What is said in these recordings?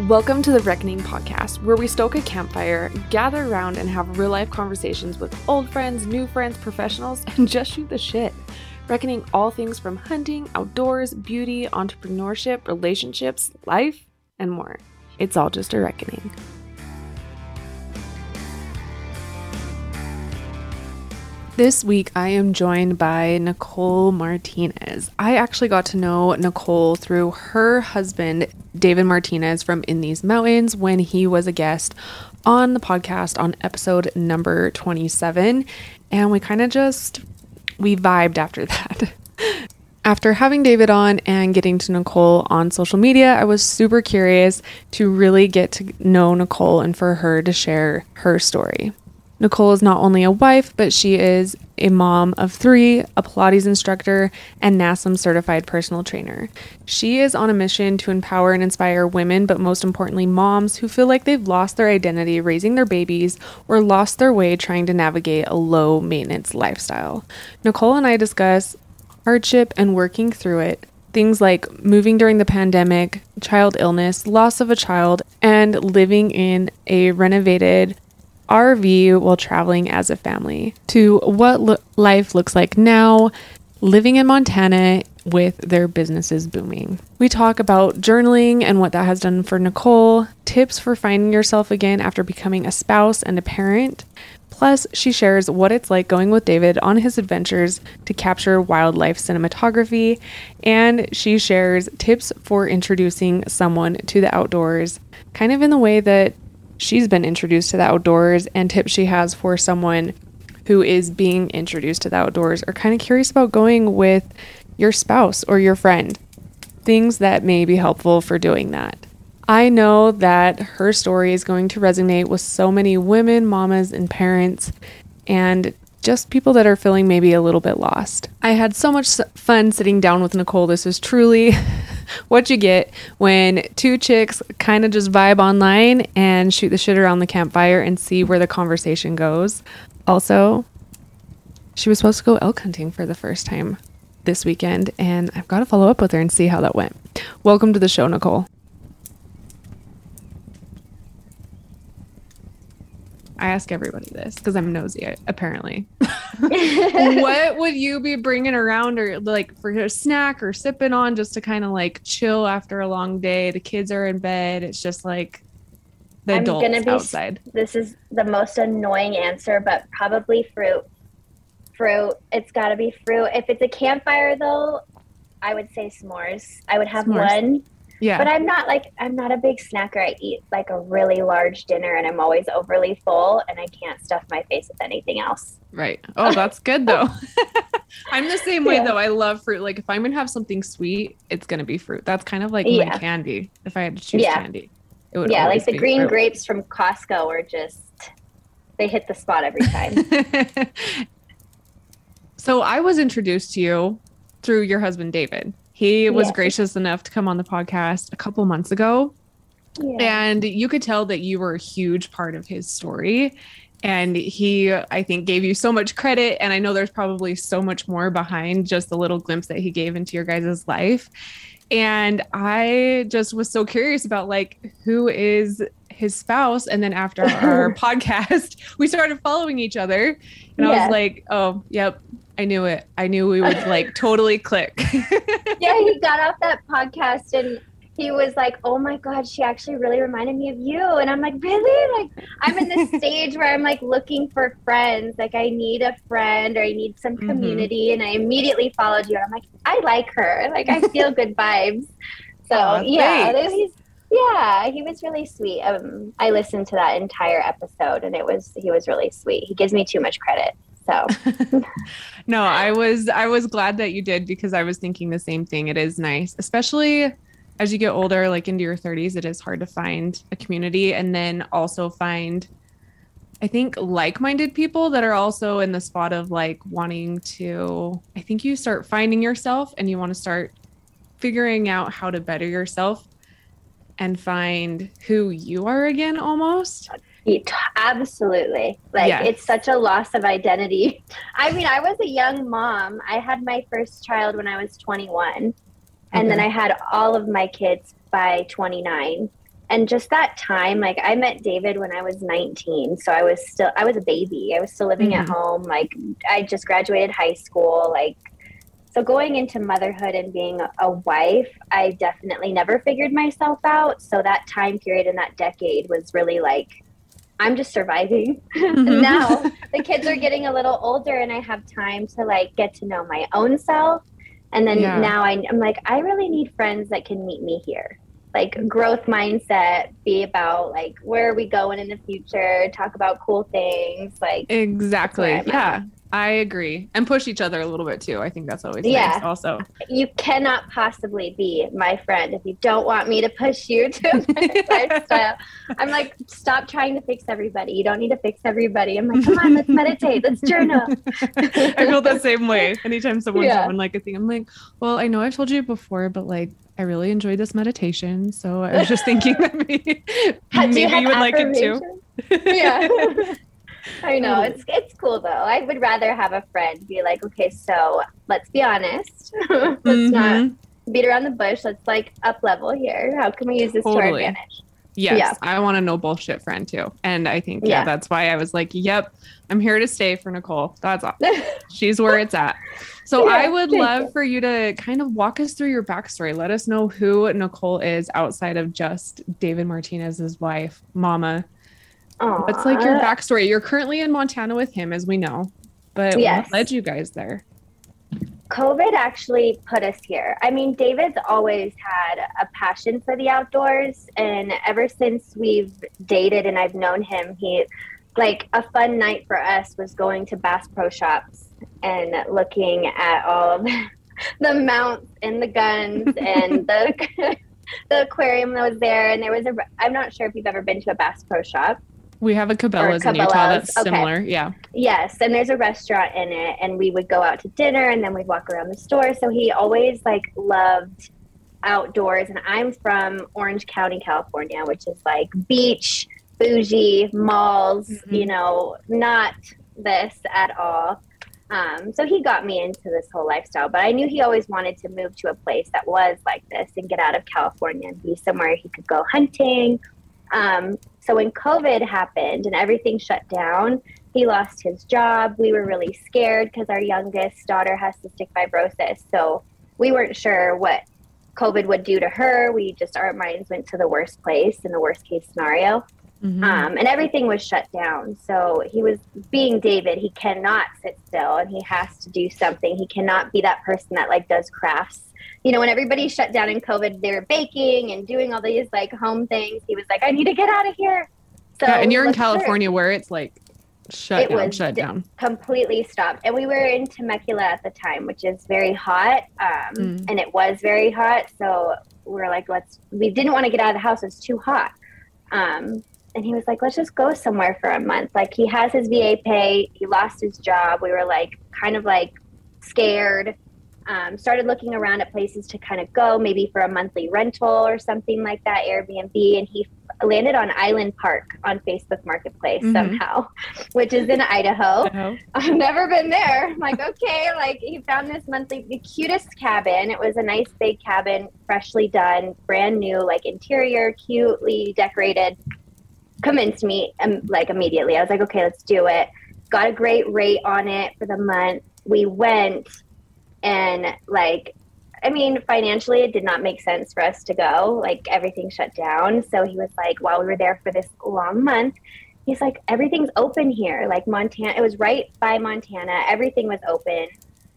Welcome to the Reckoning podcast, where we stoke a campfire, gather around, and have real life conversations with old friends, new friends, professionals, and just shoot the shit. Reckoning all things from hunting, outdoors, beauty, entrepreneurship, relationships, life, and more. It's all just a reckoning. This week, I am joined by Nicole Martinez. I actually got to know Nicole through her husband, David Martinez from In These Mountains, when he was a guest on the podcast on episode number 27. And we kind of just, we vibed after that. After having David on and getting to Nicole on social media, I was super curious to really get to know Nicole and for her to share her story. Nicole is not only a wife, but she is a mom of three, a Pilates instructor, and NASM certified personal trainer. She is on a mission to empower and inspire women, but most importantly, moms who feel like they've lost their identity raising their babies or lost their way trying to navigate a low maintenance lifestyle. Nicole and I discuss hardship and working through it. Things like moving during the pandemic, child illness, loss of a child, and living in a renovated RV while traveling as a family, to what lo- life looks like now, living in Montana with their businesses booming. We talk about journaling and what that has done for Nicole, tips for finding yourself again after becoming a spouse and a parent. Plus, she shares what it's like going with David on his adventures to capture wildlife cinematography, and she shares tips for introducing someone to the outdoors, kind of in the way that she's been introduced to the outdoors and tips she has for someone who is being introduced to the outdoors or kind of curious about going with your spouse or your friend. Things that may be helpful for doing that. I know that her story is going to resonate with so many women, mamas, and parents, and just people that are feeling maybe a little bit lost. I had so much fun sitting down with Nicole. This is truly what you get when two chicks kind of just vibe online and shoot the shit around the campfire and see where the conversation goes. Also, she was supposed to go elk hunting for the first time this weekend, and I've got to follow up with her and see how that went. Welcome to the show, Nicole. I ask everybody this because I'm nosy, apparently. what would you be bringing around or like for a snack or sipping on just to kind of like chill after a long day? The kids are in bed. It's just like the I'm adults gonna be, outside. This is the most annoying answer, but probably fruit. Fruit. It's got to be fruit. If it's a campfire, though, I would say s'mores. I would have s'mores. one yeah. But I'm not like I'm not a big snacker. I eat like a really large dinner and I'm always overly full and I can't stuff my face with anything else. Right. Oh, that's good though. I'm the same way yeah. though. I love fruit. Like if I'm gonna have something sweet, it's gonna be fruit. That's kind of like yeah. my candy. If I had to choose yeah. candy. It would yeah, like the green fruit. grapes from Costco are just they hit the spot every time. so I was introduced to you through your husband David. He was gracious enough to come on the podcast a couple months ago. Yeah. And you could tell that you were a huge part of his story. And he, I think, gave you so much credit. And I know there's probably so much more behind just the little glimpse that he gave into your guys' life. And I just was so curious about like who is his spouse. And then after our podcast, we started following each other. And I was like, oh, yep, I knew it. I knew we would like totally click. yeah, he got off that podcast and he was like, "Oh my god, she actually really reminded me of you." And I'm like, "Really?" Like I'm in this stage where I'm like looking for friends. Like I need a friend or I need some mm-hmm. community mm-hmm. and I immediately followed you. And I'm like, "I like her. Like I feel good vibes." So, oh, yeah, yeah, he was really sweet. Um I listened to that entire episode and it was he was really sweet. He gives me too much credit. So. No, I was I was glad that you did because I was thinking the same thing. It is nice, especially as you get older, like into your 30s, it is hard to find a community and then also find I think like-minded people that are also in the spot of like wanting to I think you start finding yourself and you want to start figuring out how to better yourself and find who you are again almost absolutely. Like yes. it's such a loss of identity. I mean, I was a young mom. I had my first child when I was 21. And then I had all of my kids by 29. and just that time, like I met David when I was 19. So I was still, I was a baby. I was still living mm-hmm. at home. Like I just graduated high school. Like, so going into motherhood and being a wife, I definitely never figured myself out. So that time period in that decade was really like, I'm just surviving. Mm-hmm. now the kids are getting a little older and I have time to like get to know my own self. And then yeah. now I, I'm like, I really need friends that can meet me here like growth mindset be about like where are we going in the future talk about cool things like exactly yeah at. I agree. And push each other a little bit too. I think that's always yeah. nice also. You cannot possibly be my friend if you don't want me to push you to my lifestyle. I'm like stop trying to fix everybody. You don't need to fix everybody. I'm like come on let's meditate. Let's journal. I feel the same way. Anytime someone's yeah. doing like a thing i'm like well i know i've told you before but like I really enjoyed this meditation. So I was just thinking that maybe, maybe you, you would like it too. yeah. I know it's it's cool though. I would rather have a friend be like, okay, so let's be honest. let's mm-hmm. not beat around the bush. Let's like up level here. How can we use this totally. to our advantage? Yes, yeah. I want a no bullshit friend too. And I think, yeah, yeah, that's why I was like, yep, I'm here to stay for Nicole. That's all. She's where it's at. So yeah, I would love you. for you to kind of walk us through your backstory. Let us know who Nicole is outside of just David Martinez's wife, Mama. Aww. What's like your backstory? You're currently in Montana with him, as we know, but yes. what led you guys there? COVID actually put us here. I mean, David's always had a passion for the outdoors, and ever since we've dated and I've known him, he like a fun night for us was going to Bass Pro Shops and looking at all the, the mounts and the guns and the the aquarium that was there. And there was a I'm not sure if you've ever been to a Bass Pro Shop. We have a Cabela's, Cabela's. in Utah that's okay. similar. Yeah. Yes, and there's a restaurant in it, and we would go out to dinner, and then we'd walk around the store. So he always like loved outdoors, and I'm from Orange County, California, which is like beach, bougie, malls. Mm-hmm. You know, not this at all. Um, so he got me into this whole lifestyle, but I knew he always wanted to move to a place that was like this and get out of California and be somewhere he could go hunting. Um, so when COVID happened and everything shut down, he lost his job. We were really scared because our youngest daughter has cystic fibrosis. So we weren't sure what COVID would do to her. We just, our minds went to the worst place in the worst case scenario. Mm-hmm. Um, and everything was shut down. So he was being David. He cannot sit still and he has to do something. He cannot be that person that like does crafts. You know, when everybody shut down in COVID, they were baking and doing all these like home things. He was like, I need to get out of here. So yeah, and you're in California where it's like shut it down, was shut down. Completely stopped. And we were in Temecula at the time, which is very hot. Um, mm. and it was very hot. So we are like, let's we didn't want to get out of the house, it's too hot. Um, and he was like, let's just go somewhere for a month. Like he has his VA pay, he lost his job. We were like, kind of like scared. Um, started looking around at places to kind of go, maybe for a monthly rental or something like that, Airbnb. And he landed on Island Park on Facebook Marketplace mm-hmm. somehow, which is in Idaho. Idaho. I've never been there. I'm like, okay, like he found this monthly, the cutest cabin. It was a nice big cabin, freshly done, brand new, like interior, cutely decorated convinced me um, like immediately. I was like, okay, let's do it. Got a great rate on it for the month. We went and like I mean, financially, it did not make sense for us to go. Like everything shut down. So he was like, while we were there for this long month, he's like, everything's open here. Like Montana, it was right by Montana. Everything was open.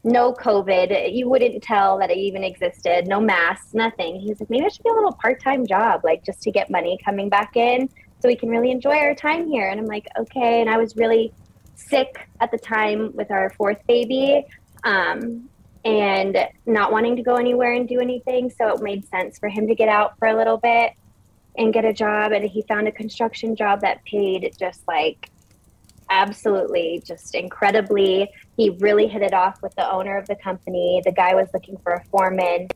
No COVID. You wouldn't tell that it even existed. No masks, nothing. He's like, maybe I should get a little part time job, like just to get money coming back in so we can really enjoy our time here. And I'm like, okay. And I was really sick at the time with our fourth baby um, and not wanting to go anywhere and do anything. So it made sense for him to get out for a little bit and get a job. And he found a construction job that paid just like absolutely just incredibly. He really hit it off with the owner of the company. The guy was looking for a foreman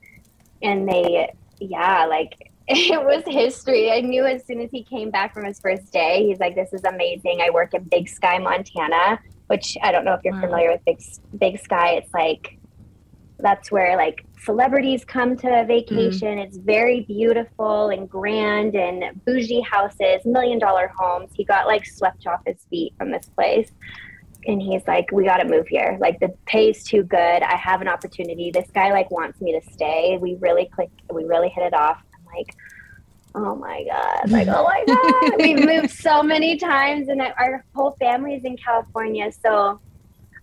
and they, yeah, like it was history. I knew as soon as he came back from his first day, he's like, "This is amazing. I work in Big Sky, Montana." Which I don't know if you're wow. familiar with Big Big Sky. It's like that's where like celebrities come to vacation. Mm. It's very beautiful and grand and bougie houses, million dollar homes. He got like swept off his feet from this place. And he's like, we got to move here. Like the pay's too good. I have an opportunity. This guy like wants me to stay. We really clicked. We really hit it off. I'm like, oh my god like oh my god we've moved so many times and our whole family is in california so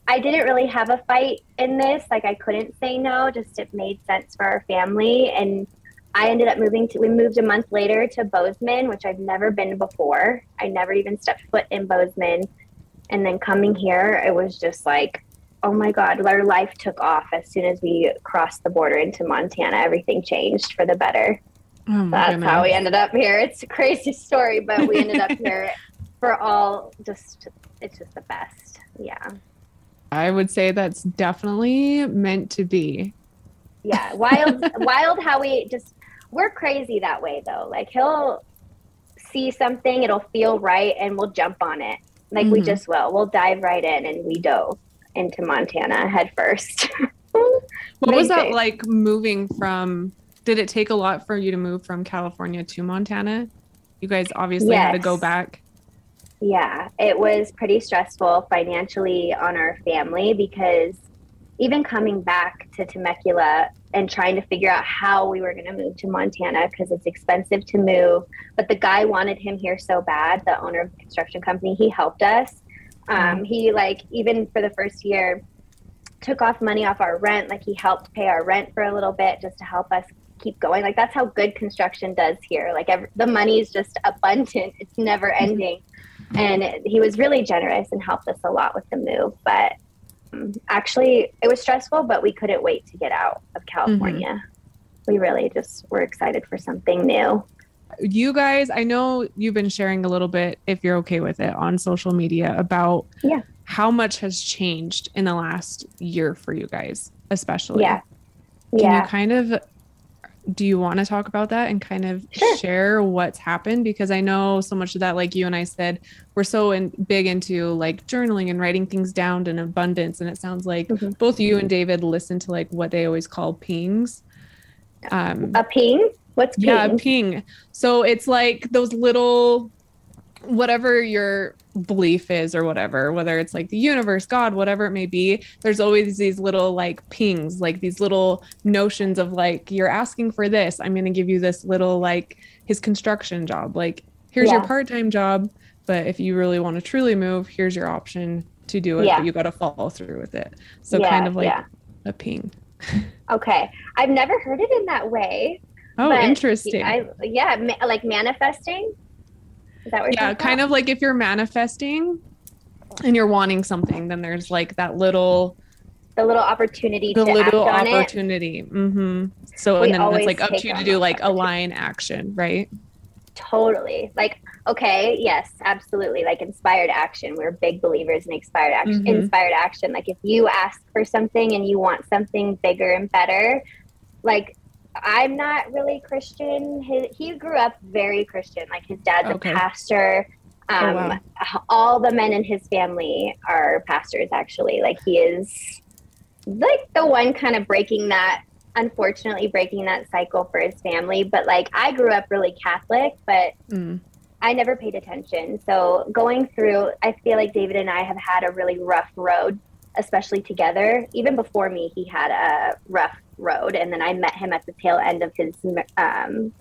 I didn't really have a fight in this. Like I couldn't say no, just it made sense for our family. And I ended up moving to, we moved a month later to Bozeman, which I've never been before. I never even stepped foot in Bozeman. And then coming here, it was just like, oh my God, our life took off as soon as we crossed the border into Montana. Everything changed for the better. Oh That's goodness. how we ended up here. It's a crazy story, but we ended up here for all just, it's just the best. Yeah. I would say that's definitely meant to be. Yeah, wild, wild. How we just we're crazy that way though. Like he'll see something, it'll feel right, and we'll jump on it. Like mm-hmm. we just will. We'll dive right in, and we dove into Montana head first. what was that like moving from? Did it take a lot for you to move from California to Montana? You guys obviously yes. had to go back. Yeah, it was pretty stressful financially on our family because even coming back to Temecula and trying to figure out how we were going to move to Montana because it's expensive to move. But the guy wanted him here so bad, the owner of the construction company, he helped us. Um, he, like, even for the first year, took off money off our rent. Like, he helped pay our rent for a little bit just to help us keep going. Like, that's how good construction does here. Like, every, the money is just abundant, it's never ending and he was really generous and helped us a lot with the move but um, actually it was stressful but we couldn't wait to get out of california. Mm-hmm. we really just were excited for something new. You guys i know you've been sharing a little bit if you're okay with it on social media about yeah. how much has changed in the last year for you guys especially. Yeah. Can yeah. you kind of do you want to talk about that and kind of sure. share what's happened because i know so much of that like you and i said we're so in, big into like journaling and writing things down in abundance and it sounds like mm-hmm. both you and david listen to like what they always call pings um a ping what's ping? yeah a ping so it's like those little whatever your belief is or whatever whether it's like the universe god whatever it may be there's always these little like pings like these little notions of like you're asking for this i'm going to give you this little like his construction job. Like here's yeah. your part-time job but if you really want to truly move here's your option to do it yeah. but you got to follow through with it. So yeah, kind of like a ping. Okay. I've never heard it in that way oh interesting. I, yeah ma- like manifesting is that what yeah, kind of like if you're manifesting and you're wanting something, then there's like that little the little opportunity the little opportunity. Mm-hmm. So we and then it's like up to you to do like align action, right? Totally. Like, okay, yes, absolutely. Like inspired action. We're big believers in inspired action. Mm-hmm. Inspired action. Like if you ask for something and you want something bigger and better, like I'm not really Christian. His, he grew up very Christian. Like his dad's okay. a pastor. Oh, um, oh, wow. All the men in his family are pastors, actually. Like he is like the one kind of breaking that, unfortunately, breaking that cycle for his family. But like I grew up really Catholic, but mm. I never paid attention. So going through, I feel like David and I have had a really rough road, especially together. Even before me, he had a rough road, and then I met him at the tail end of his um,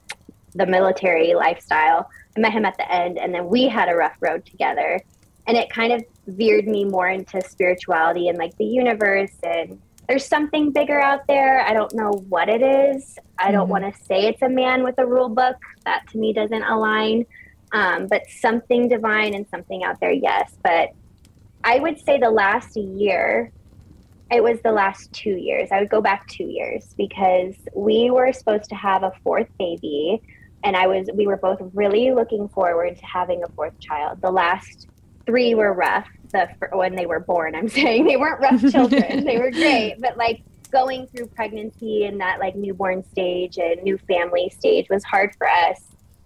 the military lifestyle. I met him at the end, and then we had a rough road together, and it kind of veered me more into spirituality and like the universe and there's something bigger out there. I don't know what it is. I don't mm-hmm. want to say it's a man with a rule book. That to me doesn't align. Um, but something divine and something out there, yes. But I would say the last year it was the last two years. I would go back two years because we were supposed to have a fourth baby, and I was we were both really looking forward to having a fourth child. The last three were rough. The when they were born, I'm saying they weren't rough children. they were great, but like going through pregnancy and that like newborn stage and new family stage was hard for us.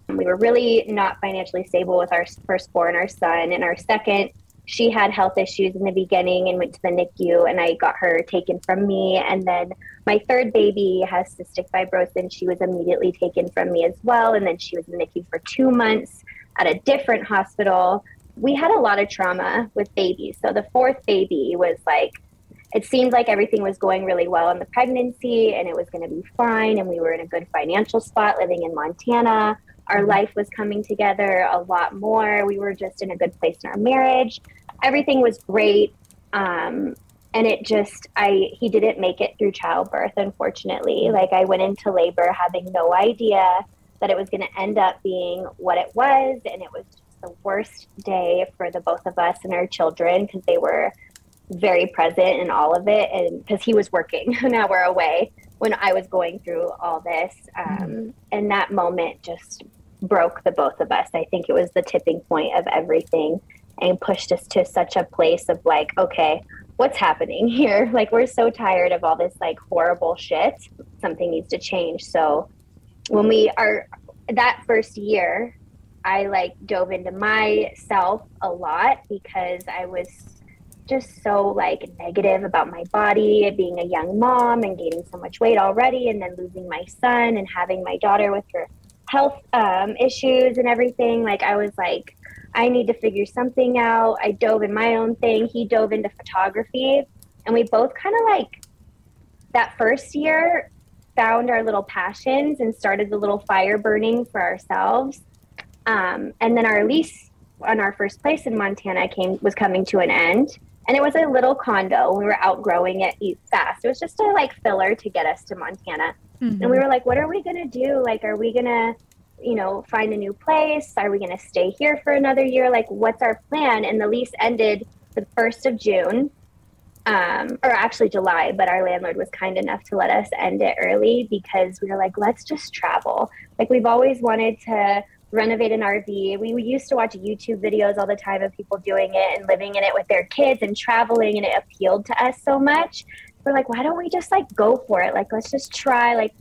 We were really not financially stable with our firstborn, our son, and our second she had health issues in the beginning and went to the NICU, and I got her taken from me. And then my third baby has cystic fibrosis. And she was immediately taken from me as well. And then she was in the NICU for two months at a different hospital. We had a lot of trauma with babies. So the fourth baby was like, it seemed like everything was going really well in the pregnancy and it was going to be fine. And we were in a good financial spot living in Montana. Our life was coming together a lot more. We were just in a good place in our marriage. Everything was great. Um, and it just, I, he didn't make it through childbirth, unfortunately. Like I went into labor having no idea that it was going to end up being what it was. And it was just the worst day for the both of us and our children because they were very present in all of it. And because he was working, now we're away when I was going through all this. Um, mm-hmm. And that moment just broke the both of us. I think it was the tipping point of everything and pushed us to such a place of like, okay, what's happening here? Like, we're so tired of all this like horrible shit. Something needs to change. So, when we are that first year, I like dove into myself a lot because I was just so like negative about my body, being a young mom and gaining so much weight already, and then losing my son and having my daughter with her health um, issues and everything. Like I was like, I need to figure something out. I dove in my own thing. He dove into photography, and we both kind of like that first year found our little passions and started the little fire burning for ourselves. Um, and then our lease on our first place in Montana came was coming to an end and it was a little condo. We were outgrowing it fast. It was just a like filler to get us to Montana. Mm-hmm. And we were like, what are we going to do? Like, are we going to, you know, find a new place? Are we going to stay here for another year? Like, what's our plan? And the lease ended the 1st of June, um, or actually July, but our landlord was kind enough to let us end it early because we were like, let's just travel. Like, we've always wanted to renovate an RV. We used to watch YouTube videos all the time of people doing it and living in it with their kids and traveling, and it appealed to us so much. We're like, why don't we just like go for it? Like, let's just try. Like,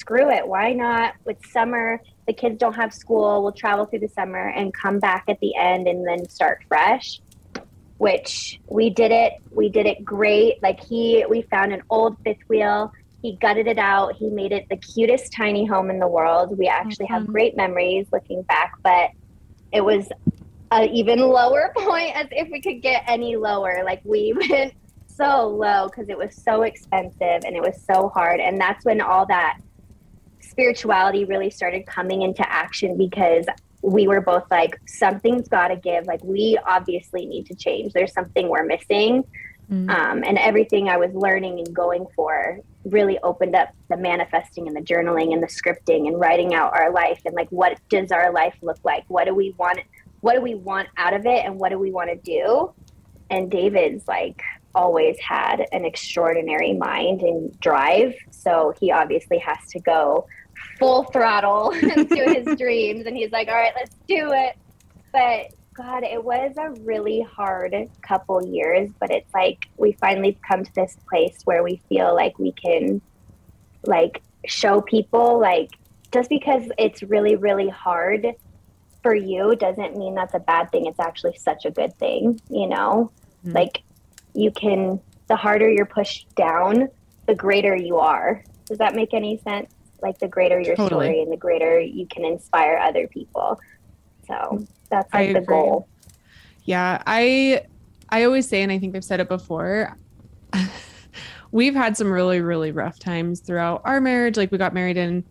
screw it. Why not? With summer, the kids don't have school. We'll travel through the summer and come back at the end and then start fresh. Which we did it. We did it great. Like he, we found an old fifth wheel he gutted it out. He made it the cutest tiny home in the world. We actually have great memories looking back, but it was an even lower point as if we could get any lower. Like we went so low because it was so expensive and it was so hard. And that's when all that spirituality really started coming into action because we were both like, something's got to give. Like, we obviously need to change. There's something we're missing. Mm-hmm. Um, and everything I was learning and going for really opened up the manifesting and the journaling and the scripting and writing out our life and like what does our life look like? What do we want? What do we want out of it? And what do we want to do? And David's like always had an extraordinary mind and drive. So he obviously has to go full throttle into his dreams. And he's like, all right, let's do it. But God, it was a really hard couple years, but it's like we finally come to this place where we feel like we can like show people like just because it's really really hard for you doesn't mean that's a bad thing. It's actually such a good thing, you know? Mm-hmm. Like you can the harder you're pushed down, the greater you are. Does that make any sense? Like the greater your totally. story and the greater you can inspire other people. So that's like the goal. Yeah, I I always say, and I think I've said it before. we've had some really really rough times throughout our marriage. Like we got married in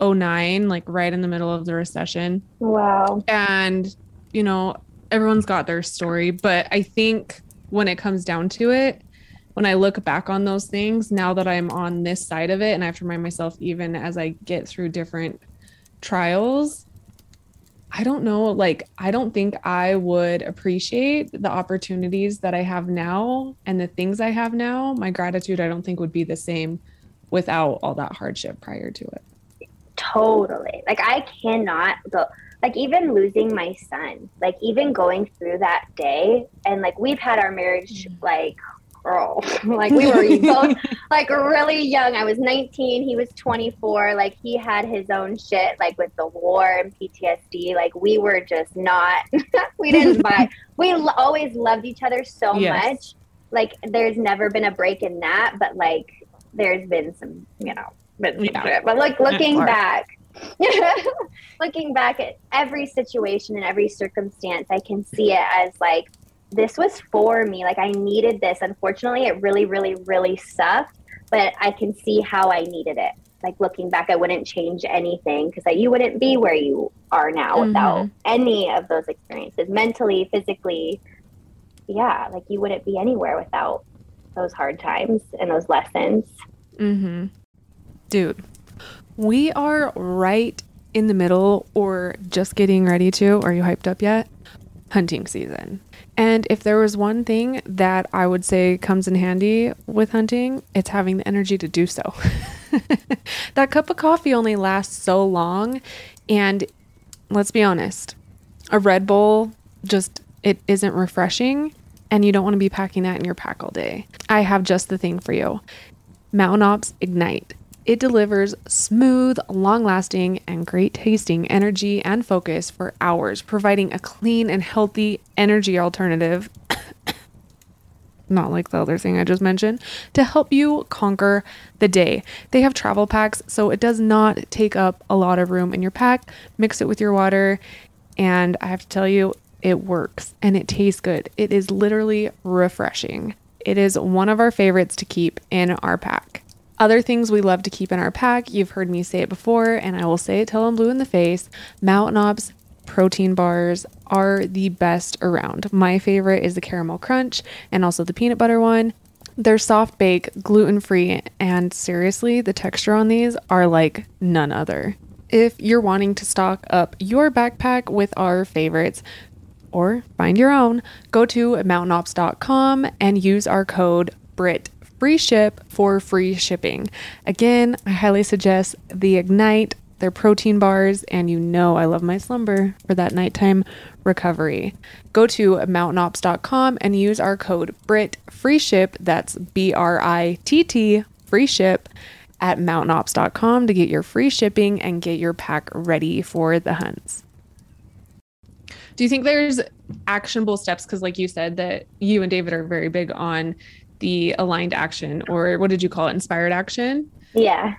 09, like right in the middle of the recession. Wow. And you know, everyone's got their story, but I think when it comes down to it, when I look back on those things, now that I'm on this side of it, and I have to remind myself, even as I get through different trials, I don't know, like, I don't think I would appreciate the opportunities that I have now and the things I have now. My gratitude, I don't think would be the same without all that hardship prior to it. Totally. Like, I cannot go, like, even losing my son, like, even going through that day, and like, we've had our marriage, mm-hmm. like, girl. like we were both like really young. I was 19, he was 24. Like he had his own shit, like with the war and PTSD. Like we were just not. we didn't buy. We l- always loved each other so yes. much. Like there's never been a break in that, but like there's been some, you know, been yeah. But like looking back. looking back at every situation and every circumstance, I can see it as like this was for me. Like I needed this. Unfortunately, it really, really, really sucked, but I can see how I needed it. Like looking back, I wouldn't change anything because you wouldn't be where you are now mm-hmm. without any of those experiences, mentally, physically. Yeah, like you wouldn't be anywhere without those hard times and those lessons. Mm-hmm. Dude, we are right in the middle or just getting ready to. Are you hyped up yet? Hunting season. And if there was one thing that I would say comes in handy with hunting, it's having the energy to do so. that cup of coffee only lasts so long. And let's be honest, a Red Bull just it isn't refreshing and you don't want to be packing that in your pack all day. I have just the thing for you. Mountain Ops Ignite. It delivers smooth, long lasting, and great tasting energy and focus for hours, providing a clean and healthy energy alternative. not like the other thing I just mentioned, to help you conquer the day. They have travel packs, so it does not take up a lot of room in your pack. Mix it with your water, and I have to tell you, it works and it tastes good. It is literally refreshing. It is one of our favorites to keep in our pack. Other things we love to keep in our pack, you've heard me say it before, and I will say it till I'm blue in the face. Mountain Ops protein bars are the best around. My favorite is the caramel crunch and also the peanut butter one. They're soft bake, gluten free, and seriously, the texture on these are like none other. If you're wanting to stock up your backpack with our favorites, or find your own, go to mountainops.com and use our code BRIT free ship for free shipping. Again, I highly suggest the Ignite, their protein bars, and you know I love my slumber for that nighttime recovery. Go to mountainops.com and use our code BRIT free ship, that's B R I T T free ship at mountainops.com to get your free shipping and get your pack ready for the hunts. Do you think there's actionable steps? Because, like you said, that you and David are very big on the aligned action or what did you call it inspired action? Yeah.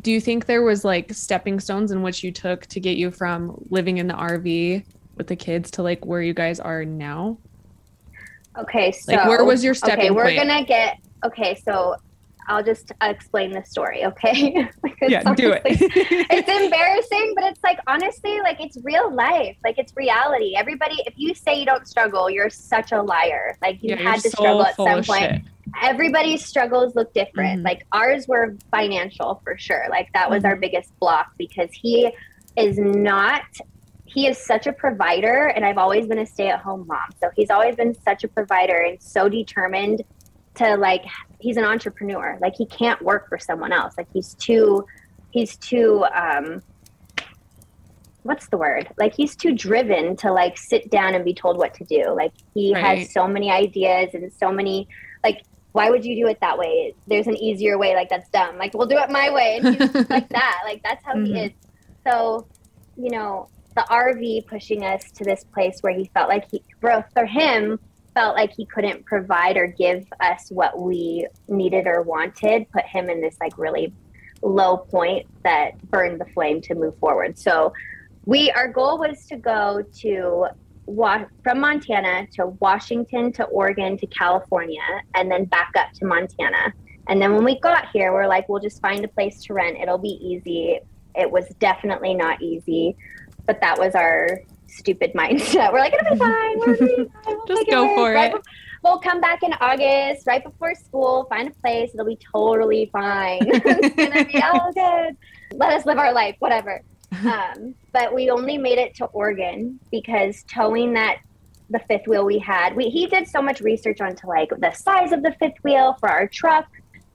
Do you think there was like stepping stones in which you took to get you from living in the rv with the kids to like where you guys are now? Okay so like where was your stepping okay we're point? gonna get okay so I'll just explain the story, okay? yeah, do it. it's embarrassing, but it's like honestly, like it's real life, like it's reality. Everybody, if you say you don't struggle, you're such a liar. Like you yeah, had to so struggle at some point. Shit. Everybody's struggles look different. Mm-hmm. Like ours were financial for sure. Like that was mm-hmm. our biggest block because he is not he is such a provider and I've always been a stay-at-home mom. So he's always been such a provider and so determined to like he's an entrepreneur. Like he can't work for someone else. Like he's too he's too um what's the word? Like he's too driven to like sit down and be told what to do. Like he right. has so many ideas and so many like why would you do it that way? There's an easier way. Like that's dumb. Like we'll do it my way. And he's like that. Like that's how mm-hmm. he is. So, you know, the RV pushing us to this place where he felt like he, for, for him, felt like he couldn't provide or give us what we needed or wanted put him in this like really low point that burned the flame to move forward. So we our goal was to go to from Montana to Washington to Oregon to California and then back up to Montana. And then when we got here, we're like, we'll just find a place to rent. It'll be easy. It was definitely not easy, but that was our stupid mindset. We're like, it'll be fine. We'll be fine. We'll Just go for it. Right we'll come back in August, right before school, find a place. It'll be totally fine. it's gonna be all good. Let us live our life, whatever. Um, but we only made it to Oregon because towing that the fifth wheel we had, we he did so much research onto like the size of the fifth wheel for our truck.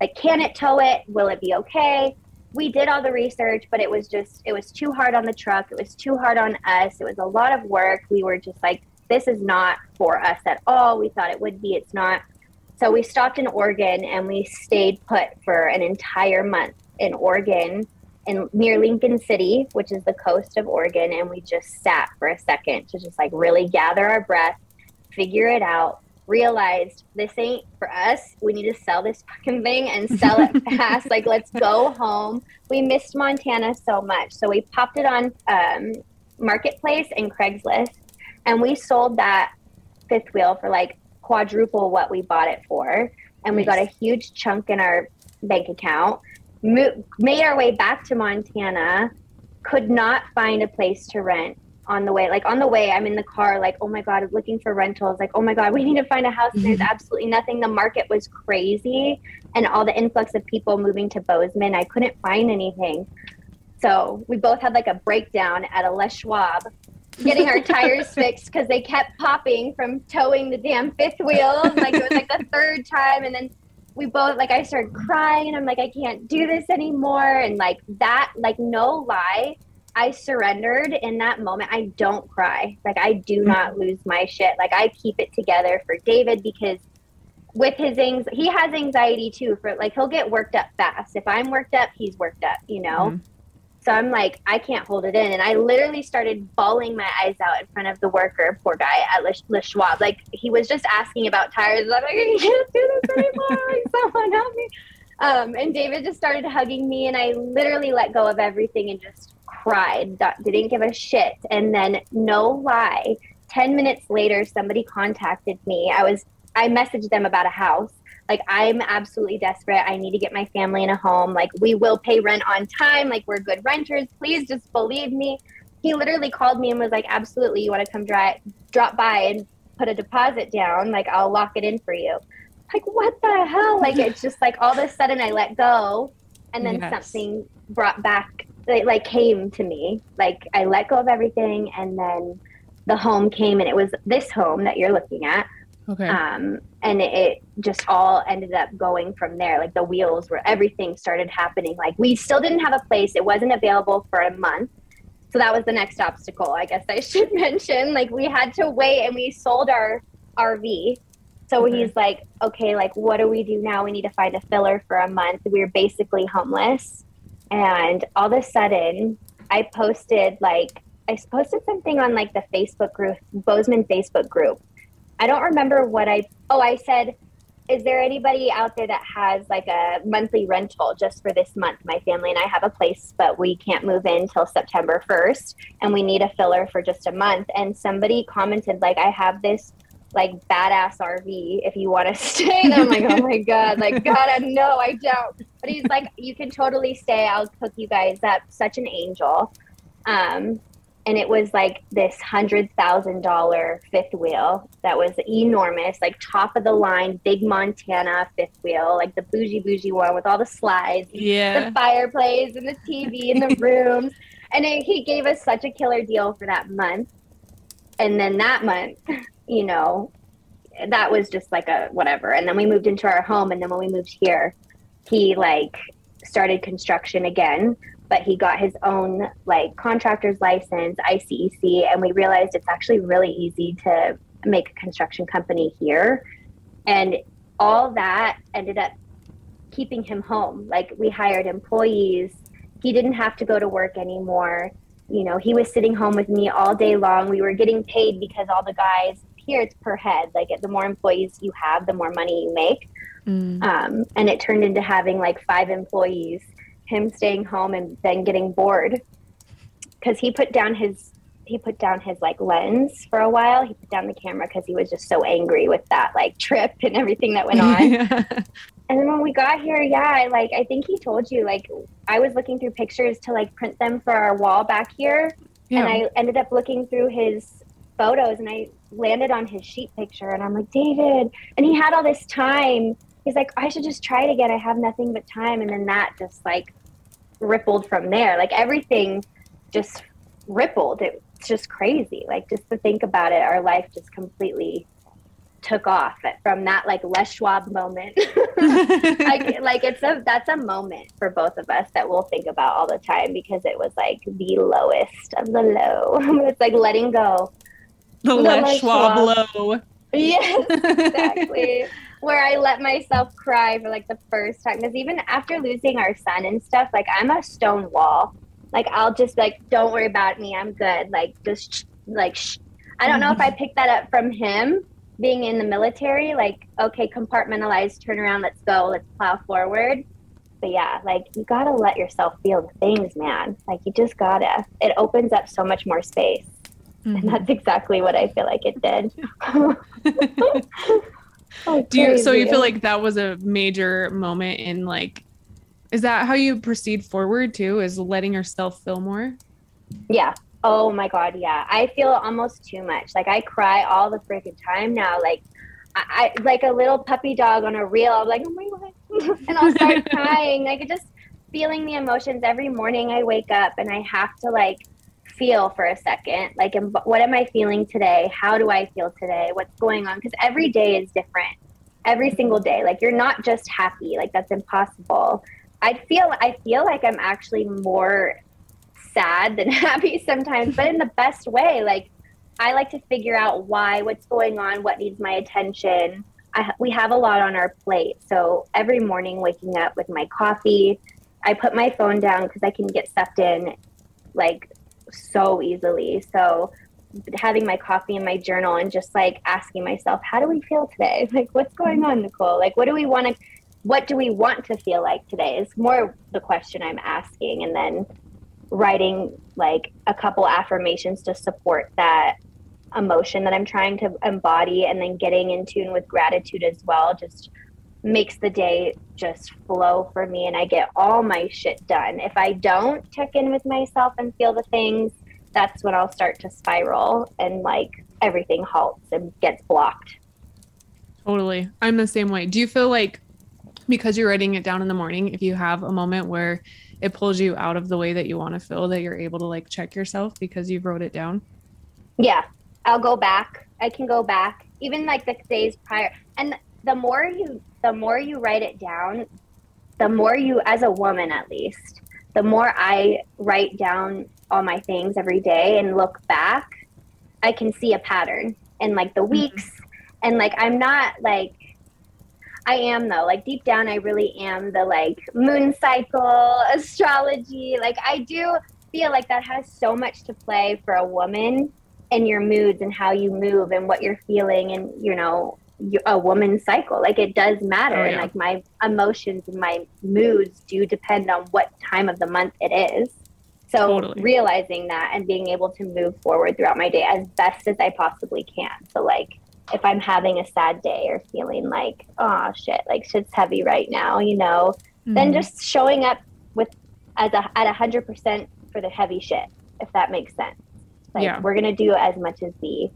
Like, can it tow it? Will it be okay? We did all the research, but it was just, it was too hard on the truck. It was too hard on us. It was a lot of work. We were just like, this is not for us at all. We thought it would be. It's not. so we stopped in Oregon and we stayed put for an entire month in Oregon in near Lincoln City, which is the coast of Oregon, and we just sat for a second to just like really gather our breath, figure it out, realized this ain't for us. We need to sell this fucking thing and sell it fast. like, let's go home. We missed Montana so much. So we popped it on um, Marketplace and Craigslist, and we sold that fifth wheel for like quadruple what we bought it for. And we got a huge chunk in our bank account mo- made our way back to Montana, could not find a place to rent on the way. Like on the way, I'm in the car, like, oh my God, looking for rentals. Like, oh my God, we need to find a house. And there's mm-hmm. absolutely nothing. The market was crazy. And all the influx of people moving to Bozeman, I couldn't find anything. So we both had like a breakdown at a Les Schwab getting our tires fixed because they kept popping from towing the damn fifth wheel. Like it was like the third time. And then we both like I started crying. and I'm like, I can't do this anymore. And like that, like no lie, I surrendered in that moment. I don't cry. Like I do mm-hmm. not lose my shit. Like I keep it together for David because with his anxiety, he has anxiety too. For like he'll get worked up fast. If I'm worked up, he's worked up. You know. Mm-hmm. So I'm like, I can't hold it in. And I literally started bawling my eyes out in front of the worker, poor guy at Le, Le Schwab. Like, he was just asking about tires. I'm like, I can't do this anymore. Someone help me. Um, and David just started hugging me, and I literally let go of everything and just cried. Didn't give a shit. And then, no lie, 10 minutes later, somebody contacted me. I was, I messaged them about a house. Like i'm absolutely desperate. I need to get my family in a home. Like we will pay rent on time. Like we're good renters. Please just believe me. He literally called me and was like absolutely. You want to come dry, drop by and put a deposit down? Like i'll lock it in for you. Like what the hell? Like it's just like all of a sudden i let go. And then yes. something brought back like came to me like i let go of everything and then the home came and it was this home that you're looking at Okay. Um, and it, it, just all ended up going from there. Like the wheels where everything started happening. Like we still didn't have a place. It wasn't available for a month. So that was the next obstacle, I guess I should mention. Like we had to wait and we sold our RV. So okay. he's like, okay, like what do we do now? We need to find a filler for a month. We're basically homeless. And all of a sudden, I posted like I posted something on like the Facebook group, Bozeman Facebook group I don't remember what I. Oh, I said, is there anybody out there that has like a monthly rental just for this month? My family and I have a place, but we can't move in till September 1st, and we need a filler for just a month. And somebody commented, like, I have this like badass RV if you want to stay. And I'm like, oh my God, like, God, no, I don't. But he's like, you can totally stay. I'll cook you guys up. Such an angel. Um, and it was like this hundred thousand dollar fifth wheel that was enormous, like top of the line, big Montana fifth wheel, like the bougie bougie one with all the slides, yeah, the fireplace and the TV and the rooms, and it, he gave us such a killer deal for that month, and then that month, you know, that was just like a whatever, and then we moved into our home, and then when we moved here, he like started construction again but he got his own like contractor's license, ICEC, and we realized it's actually really easy to make a construction company here. And all that ended up keeping him home. Like we hired employees. He didn't have to go to work anymore. You know, he was sitting home with me all day long. We were getting paid because all the guys here it's per head. Like the more employees you have, the more money you make. Mm. Um, and it turned into having like five employees him staying home and then getting bored because he put down his he put down his like lens for a while he put down the camera because he was just so angry with that like trip and everything that went on yeah. and then when we got here yeah I, like i think he told you like i was looking through pictures to like print them for our wall back here yeah. and i ended up looking through his photos and i landed on his sheet picture and i'm like david and he had all this time he's like, I should just try it again. I have nothing but time. And then that just like rippled from there. Like everything just rippled. It's just crazy. Like just to think about it, our life just completely took off from that like Les Schwab moment. like, like it's a that's a moment for both of us that we'll think about all the time because it was like the lowest of the low. it's like letting go. The, the Les Schwab, low. Yes, exactly. where I let myself cry for like the first time. Because even after losing our son and stuff, like I'm a stone wall. Like I'll just like, don't worry about me. I'm good. Like just like, sh- I don't know if I Mm-hmm. picked that up from him being in the military. Like, okay, compartmentalize, turn around, let's go, let's plow forward. But yeah, like you gotta let yourself feel the things, man. Like you just gotta. It opens up so much more space. Mm-hmm. And that's exactly what I feel like it did. Oh, Do you so you feel like that was a major moment in like is that how you proceed forward too? Is letting yourself feel more? Yeah. Oh my god, yeah. I feel almost too much. Like I cry all the freaking time now. Like I, I like a little puppy dog on a reel. I'm like, oh my god, and I'll start crying. Like just feeling the emotions every morning. I wake up and I have to like feel for a second. Like, what am I feeling today? How do I feel today? What's going on? Because every day is different. Every single day. Like you're not just happy. Like that's impossible. I feel I feel like I'm actually more sad than happy sometimes, but in the best way. Like I like to figure out why, what's going on, what needs my attention. I, we have a lot on our plate. So every morning, waking up with my coffee, I put my phone down because I can get sucked in like so easily. So having my coffee and my journal and just like asking myself, how do we feel today? Like, what's going on, Nicole? Like, what do we want to, what do we want to feel like today is more the question I'm asking. And then writing like a couple affirmations to support that emotion that I'm trying to embody and then getting in tune with gratitude as well just makes the day just flow for me and I get all my shit done. If I don't check in with myself and feel the things, that's when I'll start to spiral and like everything halts and gets blocked. Totally. I'm the same way. Do you feel like because you're writing it down in the morning, if you have a moment where it pulls you out of the way that you want to feel, that you're able to like check yourself because you've wrote it down? Yeah, I'll go back. I can go back, even like the days prior. And the more you, the more you write it down, the more you, as a woman at least, the more I write down all my things every day and look back, I can see a pattern in like the mm-hmm. weeks. And like, I'm not like, I am though. Like deep down, I really am the like moon cycle, astrology. Like I do feel like that has so much to play for a woman and your moods and how you move and what you're feeling and you know a woman's cycle like it does matter Oh, and like my emotions and my moods do depend on what time of the month it is so Totally. realizing that and being able to move forward throughout my day as best as i possibly can so like if i'm having a sad day or feeling like oh shit like shit's heavy right now you know then Mhm. just showing up with as a at a hundred percent for the heavy shit, if that makes sense. Like Yeah. we're gonna do as much as we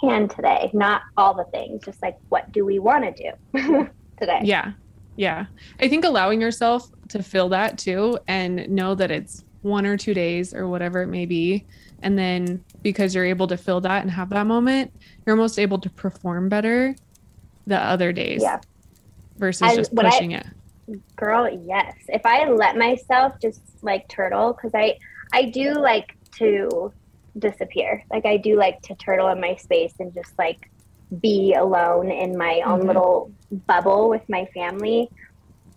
can today, not all the things, just like what do we want to do today? Yeah. Yeah. I think allowing yourself to feel that too and know that it's one or two days or whatever it may be. And then because you're able to feel that and have that moment, you're almost able to perform better the other days Yeah. versus And just what I- pushing it. Girl, yes. If I let myself just like turtle, because I I do like to disappear. Like I do like to turtle in my space and just like be alone in my own Mhm. little bubble with my family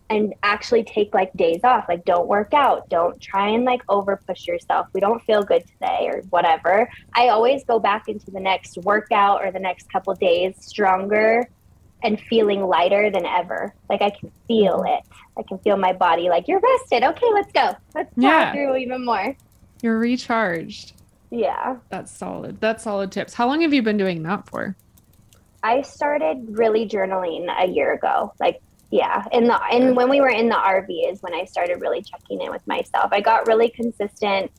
and actually take like days off. Like don't work out. Don't try and like over push yourself. We don't feel good today or whatever. I always go back into the next workout or the next couple days stronger and feeling lighter than ever. Like I can feel it. I can feel my body like you're rested. Okay, let's go. Let's Yeah. through even more. You're recharged. Yeah. That's solid. That's solid tips. How long have you been doing that for? I started really journaling a year ago. Like yeah, in the and when we were in the RV is when I started really checking in with myself. I got really consistent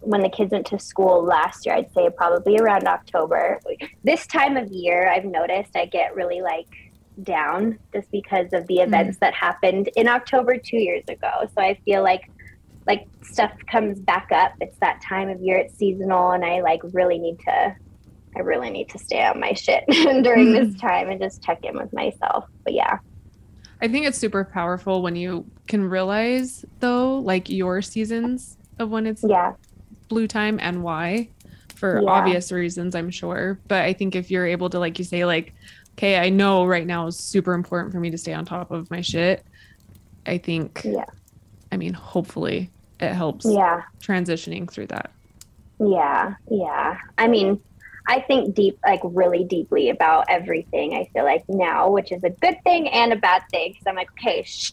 when the kids went to school last year. I'd say probably around October. This time of year, I've noticed I get really like down just because of the mm. events that happened in October 2 years ago. So I feel like like stuff comes back up. It's that time of year, it's seasonal and I like really need to I really need to stay on my shit during this time and just check in with myself. But yeah. I think it's super powerful when you can realize though, like your seasons of when it's Yeah. blue time and why for Yeah. obvious reasons i'm sure but i think if you're able to like you say like okay, I know right now is super important for me to stay on top of my shit. I think, Yeah. I mean, hopefully it helps Yeah. transitioning through that. Yeah, yeah. I mean, I think deep, like really deeply about everything. I feel like now, which is a good thing and a bad thing, because I'm like, okay, shh,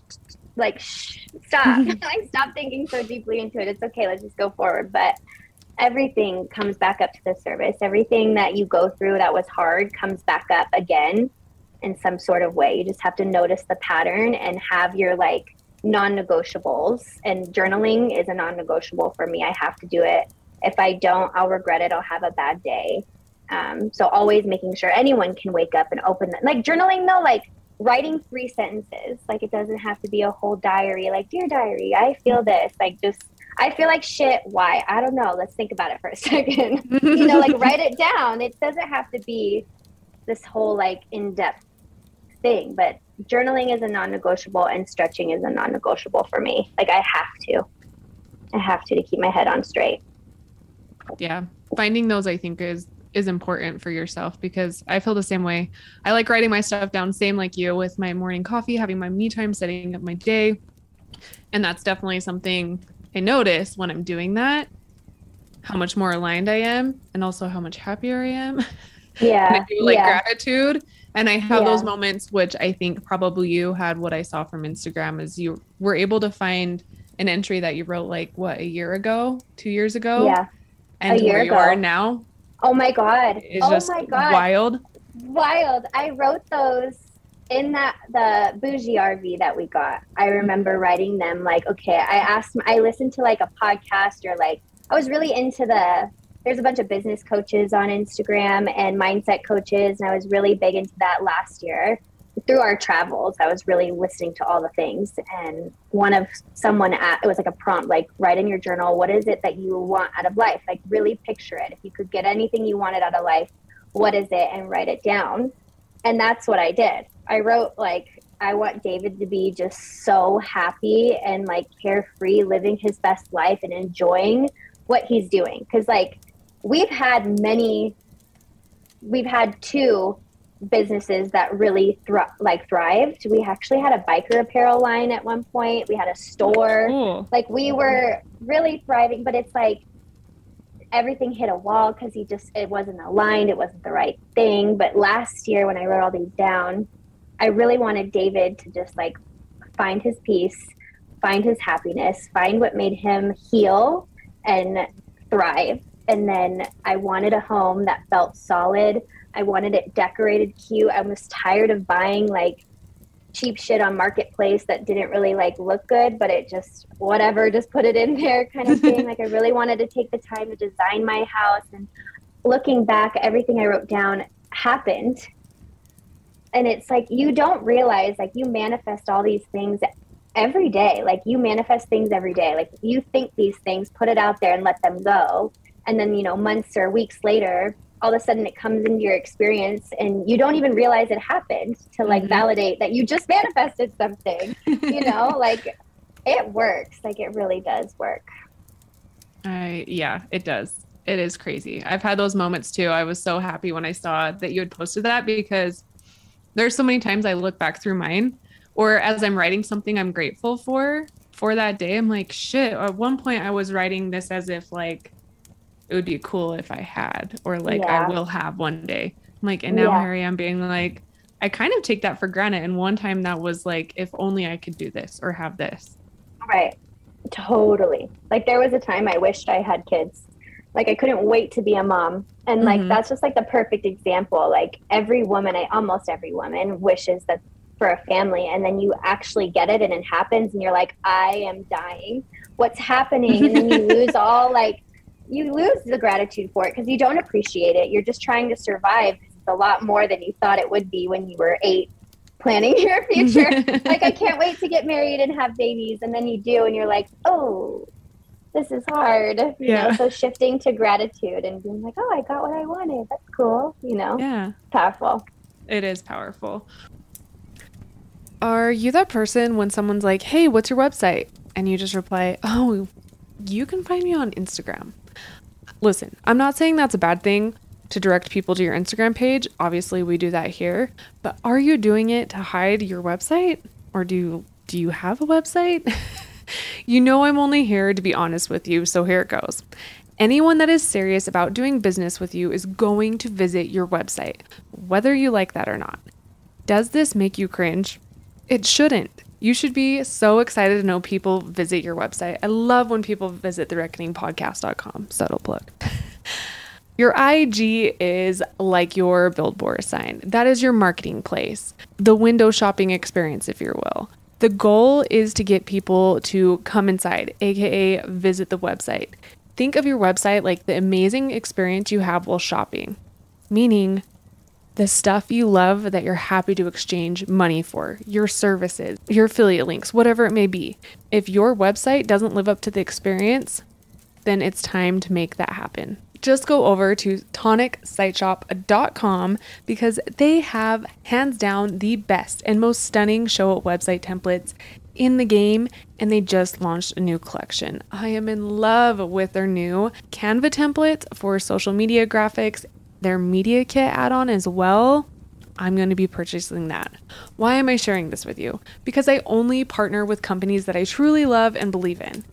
like shh, stop, like stop thinking so deeply into it. It's okay, let's just go forward. But everything comes back up to the service Everything that you go through that was hard comes back up again in some sort of way. You just have to notice the pattern and have your like non-negotiables. And journaling is a non-negotiable for me. I have to do it if I don't, I'll regret it. I'll have a bad day. Um, so always making sure anyone can wake up and open that. Like journaling though, like writing three sentences. Like it doesn't have to be a whole diary. Like dear diary, I feel this. Like just I feel like shit. Why? I don't know. Let's think about it for a second. you know, like write it down. It doesn't have to be this whole like in depth thing, but journaling is a non negotiable and stretching is a non negotiable for me. Like I have to. I have to to keep my head on straight. yeah finding those i think is is important for yourself because i feel the same way i like writing my stuff down same like you with my morning coffee having my me time setting up my day and that's definitely something i notice when i'm doing that how much more aligned i am and also how much happier i am Yeah. and I do like yeah. gratitude. And I have those moments, which I think probably you had what I saw from Instagram is you were able to find an entry that you wrote like what a year ago, two years ago, yeah. and a year where you ago. are now Oh my god. is oh just my god. wild. Wild. I wrote those in that the bougie RV that we got. I remember writing them like, okay, I asked I listened to like a podcast or like I was really into the there's a bunch of business coaches on Instagram and mindset coaches and I was really big into that last year. Through our travels, I was really listening to all the things and one of someone it was like a prompt like write in your journal what is it that you want out of life? Like really picture it. If you could get anything you wanted out of life, what is it and write it down and that's what i did i wrote like i want david to be just so happy and like carefree living his best life and enjoying what he's doing because like we've had many we've had two businesses that really thri- like thrived. We actually had a biker apparel line at one point. We had a store. Cool. like we were really thriving but it's like everything hit a wall because he just it wasn't aligned it wasn't the right thing. But last year when i wrote all these down i really wanted david to just like find his peace find his happiness find what made him heal and thrive and then i wanted a home that felt solid. I wanted it decorated cute. I was tired of buying like cheap shit on marketplace that didn't really like look good but it just whatever just put it in there kind of thing. Like i really wanted to take the time to design my house and looking back everything i wrote down happened. And it's like you don't realize like you manifest all these things every day. Like you manifest things every day. Like you think these things put it out there and let them go and then you know months or weeks later all of a sudden it comes into your experience and you don't even realize it happened to like Mhm. validate that you just manifested something you know like it works like it really does work I yeah, it does. It is crazy. I've had those moments too. I was so happy when I saw that you had posted that because there's so many times I look back through mine or as I'm writing something I'm grateful for for that day, I'm like, shit, at one point I was writing this as if like it would be cool if I had or like Yeah. I will have one day. I'm like and now Yeah. here I am being like I kind of take that for granted and one time that was like if only I could do this or have this. Right. Totally. Like there was a time I wished I had kids. Like I couldn't wait to be a mom. And like Mhm. that's just like the perfect example. Like every woman, I almost every woman wishes that for a family and then you actually get it and it happens and you're like, I am dying. What's happening? And then you lose all like you lose the gratitude for it because you don't appreciate it. You're just trying to survive. It's a lot more than you thought it would be when you were eight planning your future like I can't wait to get married and have babies and then you do and you're like, "Oh, this is hard." You Yeah. know, so shifting to gratitude and being like, "Oh, I got what I wanted. That's cool." You know, yeah. powerful. It is powerful. Are you that person when someone's like, hey, what's your website? And you just reply, oh, you can find me on Instagram. Listen, I'm not saying that's a bad thing. to direct people to your Instagram page. Obviously, we do that here. But are you doing it to hide your website? Or do do you have a website? you know I'm only here to be honest with you, so here it goes. Anyone that is serious about doing business with you is going to visit your website, whether you like that or not. Does this make you cringe? It shouldn't. You should be so excited to know people visit your website. I love when people visit thereckoningpodcast.com. Subtle plug. Your IG is like your billboard sign. That is your marketing place, the window shopping experience, if you will. The goal is to get people to come inside, aka visit the website. Think of your website like the amazing experience you have while shopping, meaning the stuff you love that you're happy to exchange money for, your services, your affiliate links, whatever it may be. If your website doesn't live up to the experience, then it's time to make that happen. Just go over to tonicsiteshop.com because they have hands down the best and most stunning show up website templates in the game and they just launched a new collection. I am in love with their new Canva templates for social media graphics their media kit add on as well, I'm going to be purchasing that. Why am I sharing this with you? Because I only partner with companies that I truly love and believe in.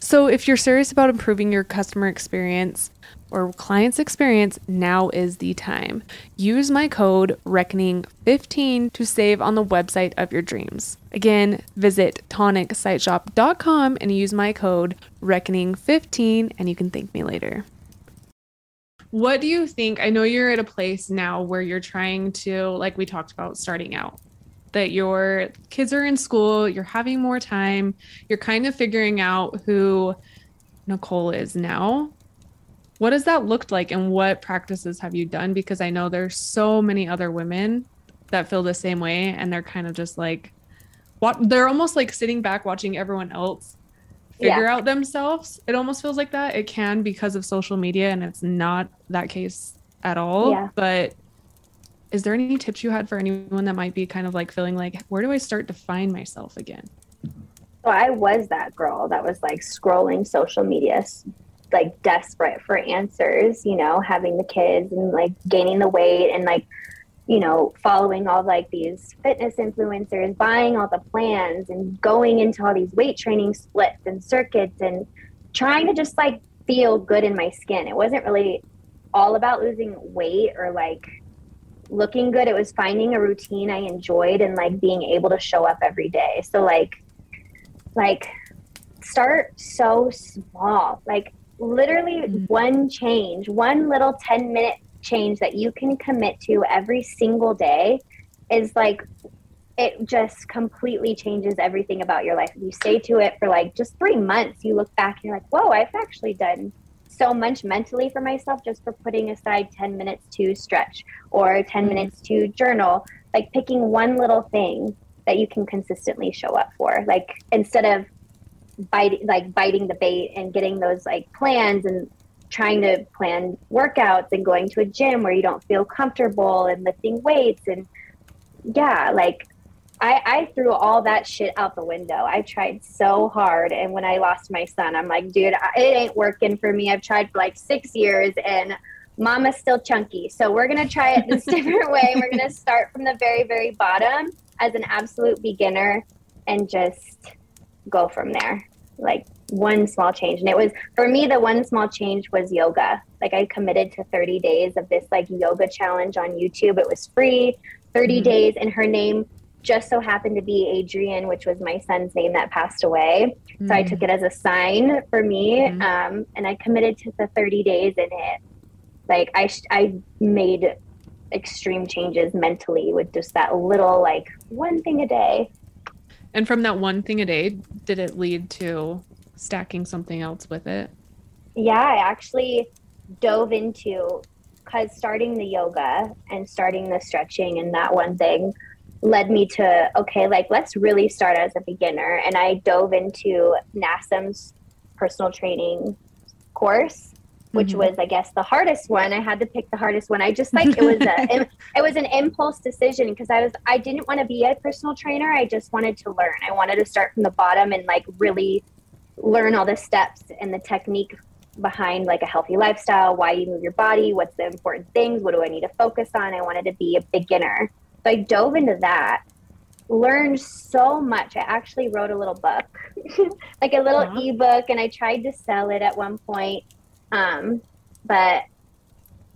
So if you're serious about improving your customer experience or client's experience, now is the time. Use my code reckoning15 to save on the website of your dreams. Again, visit tonicsiteshop.com and use my code reckoning15 and you can thank me later. What do you think? I know you're at a place now where you're trying to, like we talked about starting out, that your kids are in school, you're having more time, you're kind of figuring out who Nicole is now. What has that looked like and what practices have you done? Because I know there's so many other women that feel the same way and they're kind of just like, what they're almost like sitting back watching everyone else figure yeah. out themselves. It almost feels like that. It can because of social media, and it's not that case at all. Yeah. But is there any tips you had for anyone that might be kind of like feeling like, where do I start to find myself again? So I was that girl that was like scrolling social media, like desperate for answers, you know, having the kids and like gaining the weight and like you know, following all like these fitness influencers, buying all the plans and going into all these weight training splits and circuits and trying to just like feel good in my skin. It wasn't really all about losing weight or like looking good. It was finding a routine I enjoyed and like being able to show up every day. So like like start so small. Like literally mm-hmm. one change, one little 10 minute change that you can commit to every single day is like it just completely changes everything about your life. If you stay to it for like just three months, you look back and you're like, whoa, I've actually done so much mentally for myself just for putting aside 10 minutes to stretch or 10 mm-hmm. minutes to journal. Like picking one little thing that you can consistently show up for. Like instead of biting like biting the bait and getting those like plans and trying to plan workouts and going to a gym where you don't feel comfortable and lifting weights and yeah like I, I threw all that shit out the window. I tried so hard. And when I lost my son, I'm like, dude, it ain't working for me. I've tried for like six years and mama's still chunky. So we're going to try it this different way. We're going to start from the very, very bottom as an absolute beginner and just go from there. Like, one small change. And it was for me the one small change was yoga. Like i committed to 30 days of this like yoga challenge on youtube. It was free 30 mm-hmm. days. And her name just so happened to be adrian which was my son's name that passed away. Mm-hmm. so i took it as a sign for me mm-hmm. um, and i committed to the 30 days in it. Like i i made extreme changes mentally with just that little like one thing a day. And from that one thing a day did it lead to stacking something else with it? Yeah, I actually dove into because starting the yoga and starting the stretching and that one thing led me to okay, like let's really start as a beginner. And I dove into NASM's personal training course which mm-hmm. was I guess the hardest one. I had to pick the hardest one. I just like it was a it, it was an impulse decision because I was I didn't want to be a personal trainer. I just wanted to learn. I wanted to start from the bottom and like really learn all the steps and the technique behind like a healthy lifestyle, why you move your body, what's the important things, what do I need to focus on. I wanted to be a beginner. So I dove into that, learned so much. I actually wrote a little book, like a little uh-huh. ebook, and I tried to sell it at one point. Um, but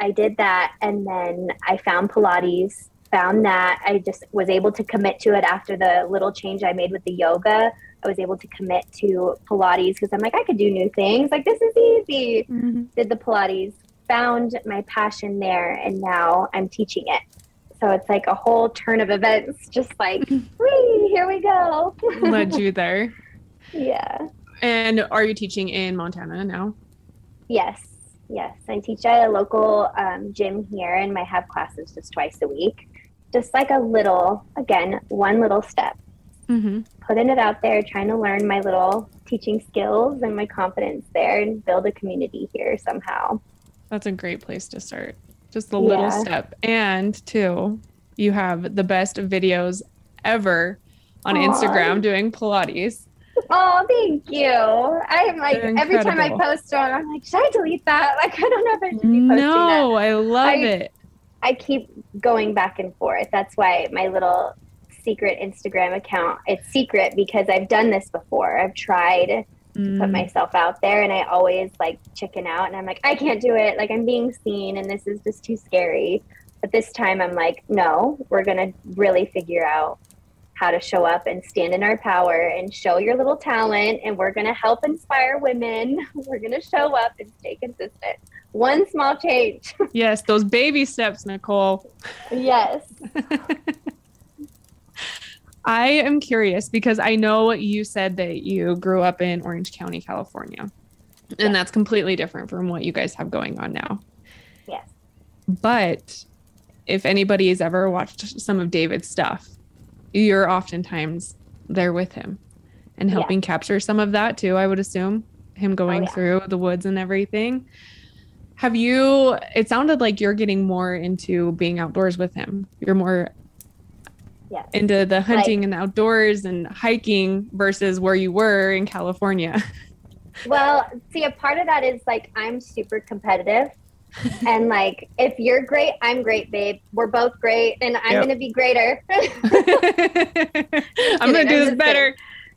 I did that, and then I found Pilates, found that I just was able to commit to it after the little change I made with the yoga. I was able to commit to Pilates because I'm like, I could do new things. Like, this is easy. Mm-hmm. Did the Pilates, found my passion there, and now I'm teaching it. So it's like a whole turn of events, just like, wee, here we go. Led you there. Yeah. And are you teaching in Montana now? Yes. Yes. I teach at a local um, gym here, and I have classes just twice a week. Just like a little, again, one little step mm-hmm. putting it out there, trying to learn my little teaching skills and my confidence there and build a community here somehow. That's a great place to start. Just a little yeah. step. And two, you have the best videos ever on Aww. Instagram doing Pilates. Oh, thank you. I'm like every time I post one, I'm like, should I delete that? Like I don't know if I should be posting No, that. I love I, it. I keep going back and forth. That's why my little secret Instagram account. It's secret because I've done this before. I've tried mm. to put mm. myself out there and I always like chicken out and I'm like, I can't do it. Like I'm being seen and this is just too scary. But this time I'm like, no, we're going to really figure out how to show up and stand in our power and show your little talent. And we're going to help inspire women. We're going to show up and stay consistent. One small change. yes, those baby steps, Nicole. Yes. I am curious because I know you said that you grew up in Orange County, California. And that's completely different from what you guys have going on now. Yes. But if anybody has ever watched some of David's stuff, you're oftentimes there with him and helping yeah. capture some of that too, I would assume. Him oh, going oh, yeah. through the woods and everything. Have you, it sounded like you're getting more into being outdoors with him. You're more yes. into the hunting like, and the outdoors and hiking versus where you were in California? Well, see, a part of that is like I'm super competitive. And like if you're great, I'm great, babe. We're both great, and I'm yep. gonna be greater. I'm gonna do this better.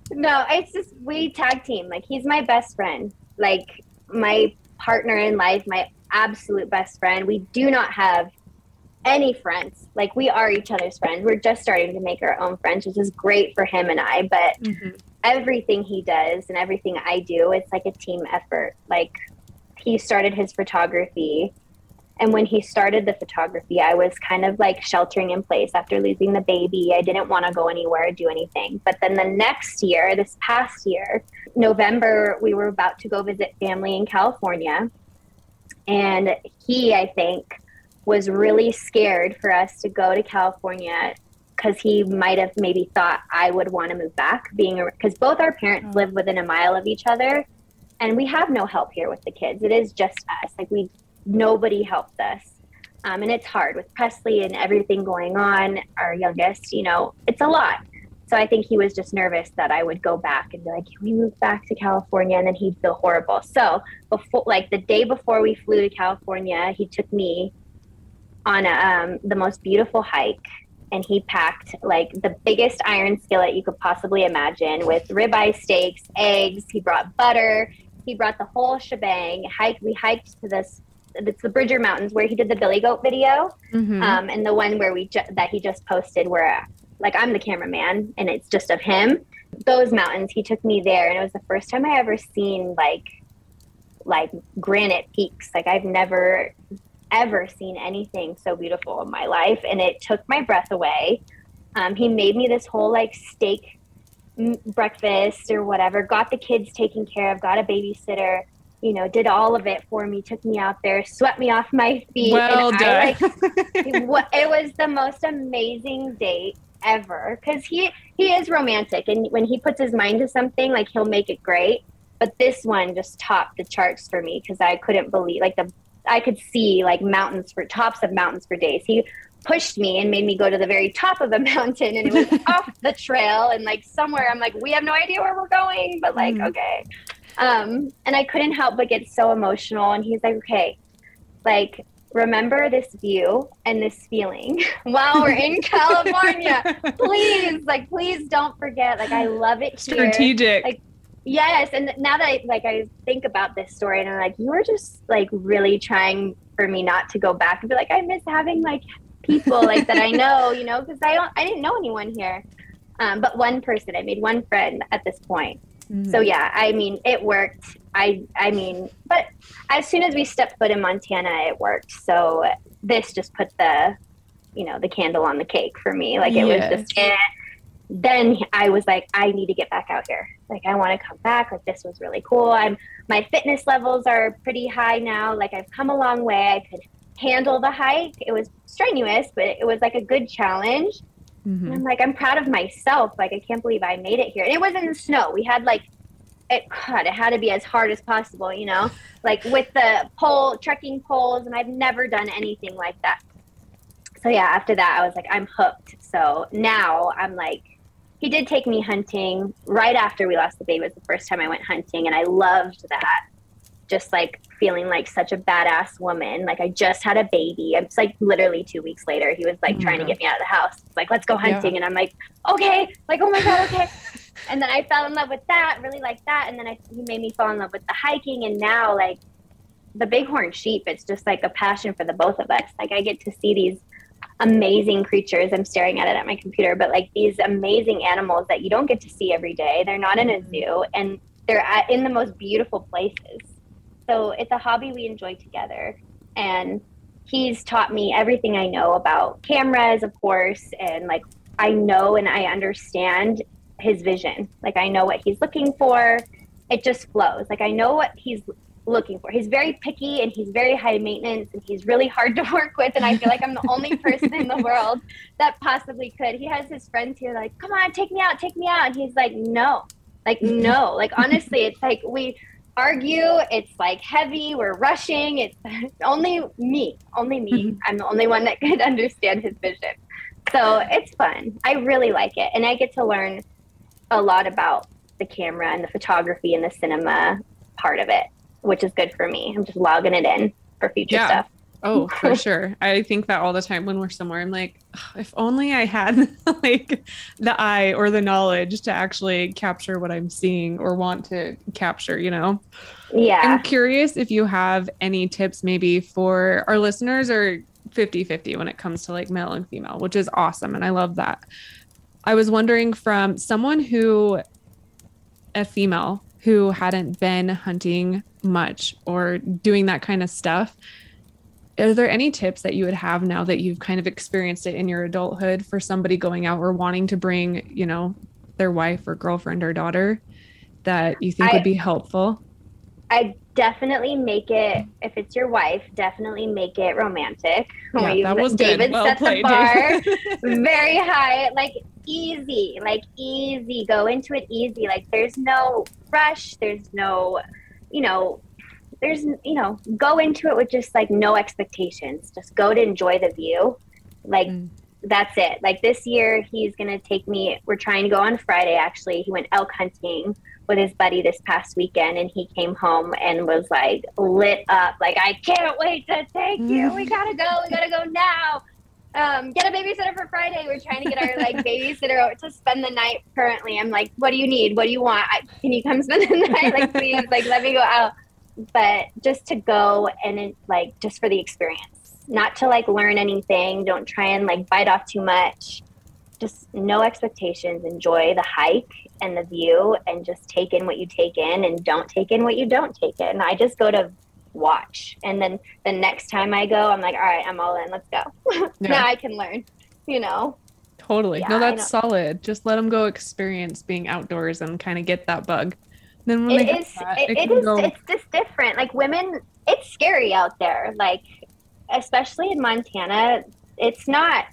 Kidding. No, it's just we tag team. Like he's my best friend, like my partner in life, my absolute best friend. We do not have any friends. Like we are each other's friends. We're just starting to make our own friends, which is great for him and I. But mm-hmm. everything he does and everything I do, it's like a team effort. Like he started his photography. And when he started the photography, I was kind of like sheltering in place after losing the baby. I didn't want to go anywhere or do anything. But then the next year, this past year, November, we were about to go visit family in California. And he, I think, was really scared for us to go to California because he might have maybe thought I would want to move back, being because both our parents oh. live within a mile of each other, and we have no help here with the kids. It is just us. Like we, nobody helps us, um, and it's hard with Presley and everything going on. Our youngest, you know, it's a lot. So I think he was just nervous that I would go back and be like, "Can we move back to California?" And then he'd feel horrible. So before, like the day before we flew to California, he took me on um, the most beautiful hike and he packed like the biggest iron skillet you could possibly imagine with ribeye steaks, eggs. He brought butter. He brought the whole shebang. Hike. We hiked to this. It's the Bridger Mountains where he did the Billy Goat video, mm-hmm. um, and the one where we ju- that he just posted where like I'm the cameraman and it's just of him. Those mountains. He took me there, and it was the first time I ever seen like like granite peaks. Like I've never ever seen anything so beautiful in my life, and it took my breath away. Um, he made me this whole like steak breakfast or whatever, got the kids taken care of, got a babysitter, you know, did all of it for me, took me out there, swept me off my feet. Well and done. I, like, it was the most amazing date ever because he he is romantic and when he puts his mind to something like he'll make it great but this one just topped the charts for me because i couldn't believe like the I could see like mountains for tops of mountains for days. He pushed me and made me go to the very top of a mountain and it was off the trail and like somewhere I'm like, we have no idea where we're going, but like, mm. okay. um, and I couldn't help but get so emotional. And he's like, okay, like, remember this view and this feeling while we're in California. please, like, please don't forget. Like, I love it here. Strategic. Like, yes. And now that I like, I think about this story, and I'm like, you were just like really trying for me not to go back and be like, I miss having like people like that I know, you know, because I don't, I didn't know anyone here. Um, but one person, I made one friend at this point. Mm-hmm. So yeah, I mean, it worked. I, I mean, but as soon as we stepped foot in Montana, it worked. So this just put the, you know, the candle on the cake for me. Like it was just. Eh. Then I was like, I need to get back out here. Like I want to come back. Like this was really cool. I'm my fitness levels are pretty high now. Like I've come a long way. I could handle the hike. It was strenuous, but it was like a good challenge. Mm-hmm. I'm like, I'm proud of myself. Like, I can't believe I made it here. And it was in the snow. We had like, it, God, it had to be as hard as possible, you know, like with the pole, trekking poles. And I've never done anything like that. So, yeah, after that, I was like, I'm hooked. So now I'm like, he did take me hunting right after we lost the baby. It was the first time I went hunting. And I loved that just like feeling like such a badass woman. Like I just had a baby. It's like literally two weeks later, he was like trying to get me out of the house. It's like, let's go hunting. Yeah. And I'm like, okay, like, oh my God, okay. and then I fell in love with that, really like that. And then I, he made me fall in love with the hiking. And now like the bighorn sheep, it's just like a passion for the both of us. Like I get to see these amazing creatures. I'm staring at it at my computer, but like these amazing animals that you don't get to see every day. They're not in a mm-hmm. zoo and they're at, in the most beautiful places. So it's a hobby we enjoy together. And he's taught me everything I know about cameras, of course, and like I know and I understand his vision. Like I know what he's looking for. It just flows. Like I know what he's looking for. He's very picky and he's very high maintenance and he's really hard to work with. And I feel like I'm the only person in the world that possibly could. He has his friends here like, come on, take me out, take me out. And he's like, no, like, no. Like, honestly, it's like we, argue. It's like heavy. We're rushing. It's only me, only me. Mm-hmm. I'm the only one that could understand his vision. So it's fun. I really like it. And I get to learn a lot about the camera and the photography and the cinema part of it, which is good for me. I'm just logging it in for future yeah. stuff. Oh, for sure. I think that all the time when we're somewhere. I'm like, if only I had like the eye or the knowledge to actually capture what I'm seeing or want to capture, you know? Yeah. I'm curious if you have any tips maybe for our listeners or 50 50 when it comes to like male and female, which is awesome. And I love that. I was wondering from someone who, a female who hadn't been hunting much or doing that kind of stuff are there any tips that you would have now that you've kind of experienced it in your adulthood for somebody going out or wanting to bring, you know, their wife or girlfriend or daughter that you think I, would be helpful? I definitely make it if it's your wife, definitely make it romantic. Yeah, that was David well set played, the bar very high, like easy, like easy. Go into it easy. Like there's no rush. There's no, you know, there's you know go into it with just like no expectations just go to enjoy the view like mm. that's it like this year he's gonna take me we're trying to go on friday actually he went elk hunting with his buddy this past weekend and he came home and was like lit up like i can't wait to take you we gotta go we gotta go now um, get a babysitter for Friday. We're trying to get our like babysitter to spend the night currently. I'm like, what do you need? What do you want? I, can you come spend the night? Like, please, like, let me go out but just to go and it, like just for the experience. Not to like learn anything. Don't try and like bite off too much. Just no expectations. Enjoy the hike and the view and just take in what you take in and don't take in what you don't take in. I just go to watch. And then the next time i go i'm like all right i'm all in. Let's go. Yeah. now i can learn you know? Totally. Yeah, no that's solid. Just let them go experience being outdoors and kind of get that bug then when it is that, it, it, it is go... it's just different. Like women it's scary out there. Like especially in montana it's not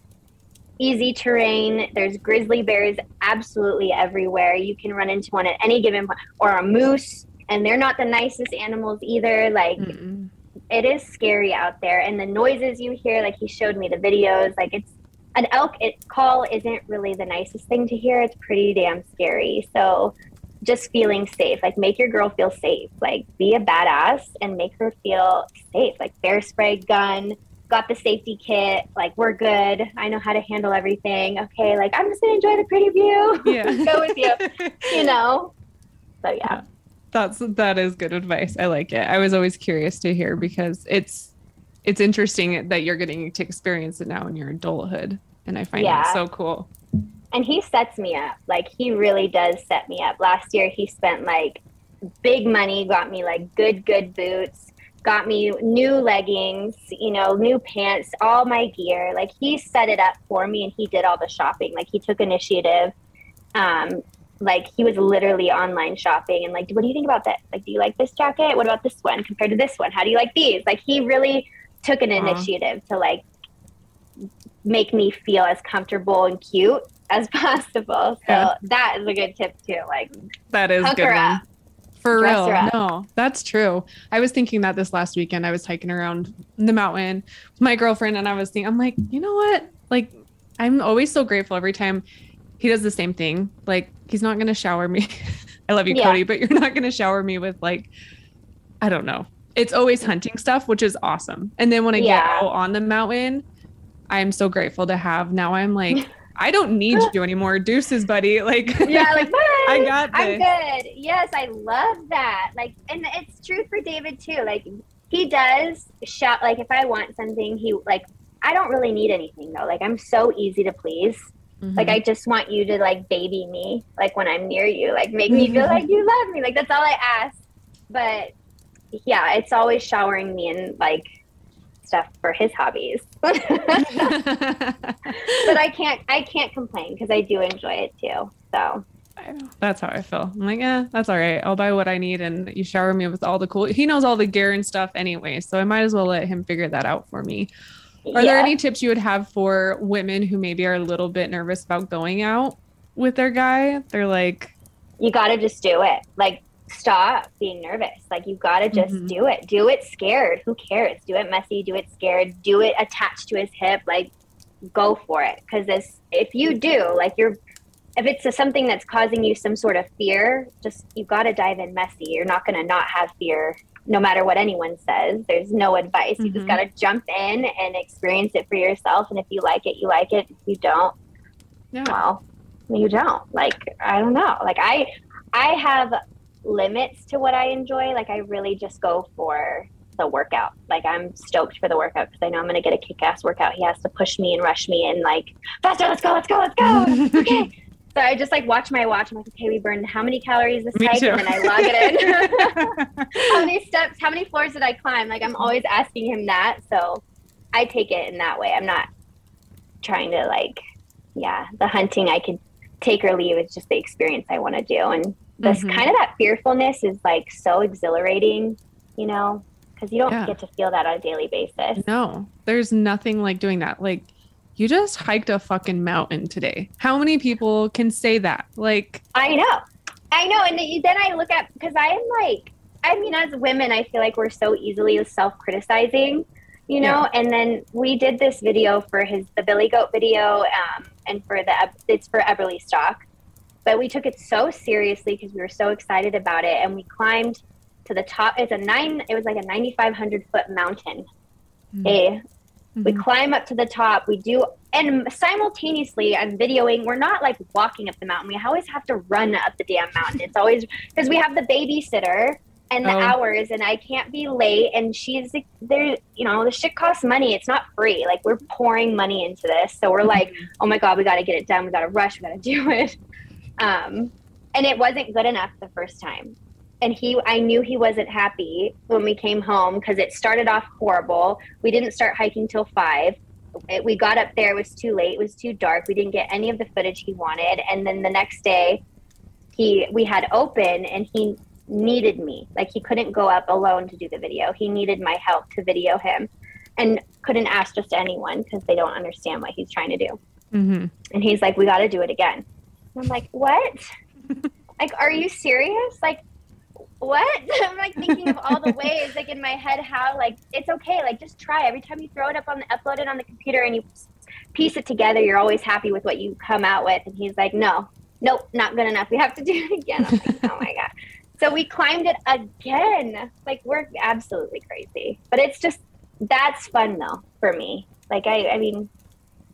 easy terrain. There's grizzly bears absolutely everywhere. You can run into one at any given point or a moose and they're not the nicest animals either. Like it is scary out there. And the noises you hear like he showed me the videos like it's an elk it, call isn't really the nicest thing to hear. It's pretty damn scary. So just feeling safe. Like make your girl feel safe. Like be a badass and make her feel safe. Like bear spray gun, got the safety kit. Like we're good. I know how to handle everything. Okay, like I'm just gonna enjoy the pretty view. Yeah. Go with you. You know. So yeah. That's that is good advice. I like it. I was always curious to hear because it's it's interesting that you're getting to experience it now in your adulthood. And I find yeah. it so cool and he sets me up. Like he really does set me up. Last year he spent like big money, got me like good good boots, got me new leggings, you know, new pants, all my gear. Like he set it up for me and he did all the shopping. Like he took initiative. Um like he was literally online shopping and like what do you think about that? Like do you like this jacket? What about this one compared to this one? How do you like these? Like he really took an initiative to like make me feel as comfortable and cute as possible. So yeah. that is a good tip too. Like that is good one. For real. No, that's true. I was thinking that this last weekend. I was hiking around the mountain with my girlfriend and I was thinking, I'm like, you know what? Like, I'm always so grateful every time he does the same thing. Like, he's not going to shower me. I love you, yeah. Cody, but you're not going to shower me with like, I don't know. It's always hunting stuff, which is awesome. And then when I yeah. get out on the mountain, I'm so grateful to have. Now I'm like, I don't need you anymore. Deuces, buddy. Like, yeah, like, bye. I got this. I'm good. Yes, I love that. Like, and it's true for David too. Like, he does shout, like, if I want something, he, like, I don't really need anything though. Like, I'm so easy to please. Mm-hmm. Like, I just want you to, like, baby me, like, when I'm near you, like, make me feel like you love me. Like, that's all I ask. But yeah, it's always showering me and, like, stuff for his hobbies. but I can't I can't complain because I do enjoy it too. So that's how I feel. I'm like, yeah, that's all right. I'll buy what I need, and you shower me with all the cool. He knows all the gear and stuff anyway, so I might as well let him figure that out for me. Are yeah. there any tips you would have for women who maybe are a little bit nervous about going out with their guy? They're like, you got to just do it. Like, stop being nervous. Like you've got to just mm-hmm. do it. Do it scared. Who cares? Do it messy. Do it scared. Do it attached to his hip. Like go for it. Because this, if you do, like you're, if it's a, something that's causing you some sort of fear, just you've got to dive in messy. You're not going to not have fear. No matter what anyone says, there's no advice. Mm-hmm. You just mm-hmm. got to jump in and experience it for yourself. And if you like it, you like it. If you don't, yeah. well, you don't. Like I don't know. Like I, I have limits to what I enjoy. Like I really just go for the workout. Like I'm stoked for the workout because I know I'm gonna get a kick-ass workout. He has to push me and rush me and like faster. Let's go. Let's go. Let's go. okay. So I just like watch my watch. I'm like, okay, we burned how many calories this hike, and then I log it in. how many steps? How many floors did I climb? Like I'm always asking him that. So I take it in that way. I'm not trying to like, yeah, the hunting I could take or leave. It's just the experience I want to do, and this mm-hmm. kind of that fearfulness is like so exhilarating, you know, because you don't yeah. get to feel that on a daily basis. No, there's nothing like doing that. Like, you just hiked a fucking mountain today. How many people can say that? Like, I know, I know. And then I look at because I am like, I mean, as women, I feel like we're so easily self criticizing, you know. Yeah. And then we did this video for his the Billy Goat video, um, and for the it's for Eberlestock but we took it so seriously because we were so excited about it, and we climbed to the top. It's a nine. It was like a 9,500 foot mountain. Mm-hmm. A, mm-hmm. we climb up to the top. We do, and simultaneously, I'm videoing. We're not like walking up the mountain. We always have to run up the damn mountain. It's always because we have the babysitter and the oh. hours and I can't be late and she's there you know the shit costs money it's not free like we're pouring money into this so we're like mm-hmm. oh my god we got to get it done we got to rush we got to do it um, and it wasn't good enough the first time. And he, I knew he wasn't happy when we came home because it started off horrible. We didn't start hiking till five. It, we got up there, it was too late, it was too dark. We didn't get any of the footage he wanted. And then the next day, he we had open and he needed me. Like he couldn't go up alone to do the video. He needed my help to video him and couldn't ask just anyone because they don't understand what he's trying to do. Mm-hmm. And he's like, we got to do it again. I'm like, what? like, are you serious? Like, what? I'm like thinking of all the ways, like in my head, how like it's okay. Like, just try. Every time you throw it up on the upload it on the computer and you piece it together, you're always happy with what you come out with. And he's like, no, nope, not good enough. We have to do it again. I'm like, oh my God. So we climbed it again. Like we're absolutely crazy. But it's just that's fun though for me. Like I I mean,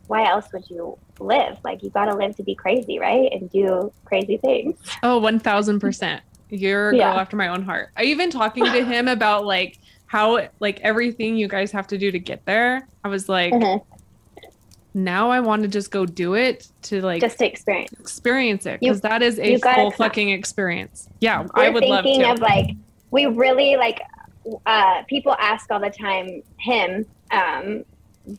why else would you live? Like you gotta live to be crazy, right? And do crazy things. Oh, one thousand percent. You're a Yeah. girl after my own heart. I even talking to him about like how like everything you guys have to do to get there. I was like, Mhm. now I want to just go do it to like Just to experience. experience it because that is a full fucking experience. Yeah, We're I would love thinking to. of like we really like uh people ask all the time him um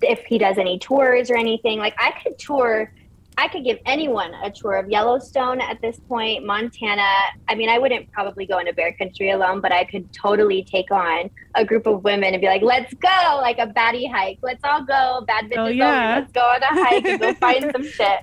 if he does any tours or anything like i could tour i could give anyone a tour of yellowstone at this point montana. I mean i wouldn't probably go into bear country alone but i could totally take on a group of women and be like let's go like a baddie hike. Let's all go bad bitches Oh, yeah. let's go on a hike and go find some shit.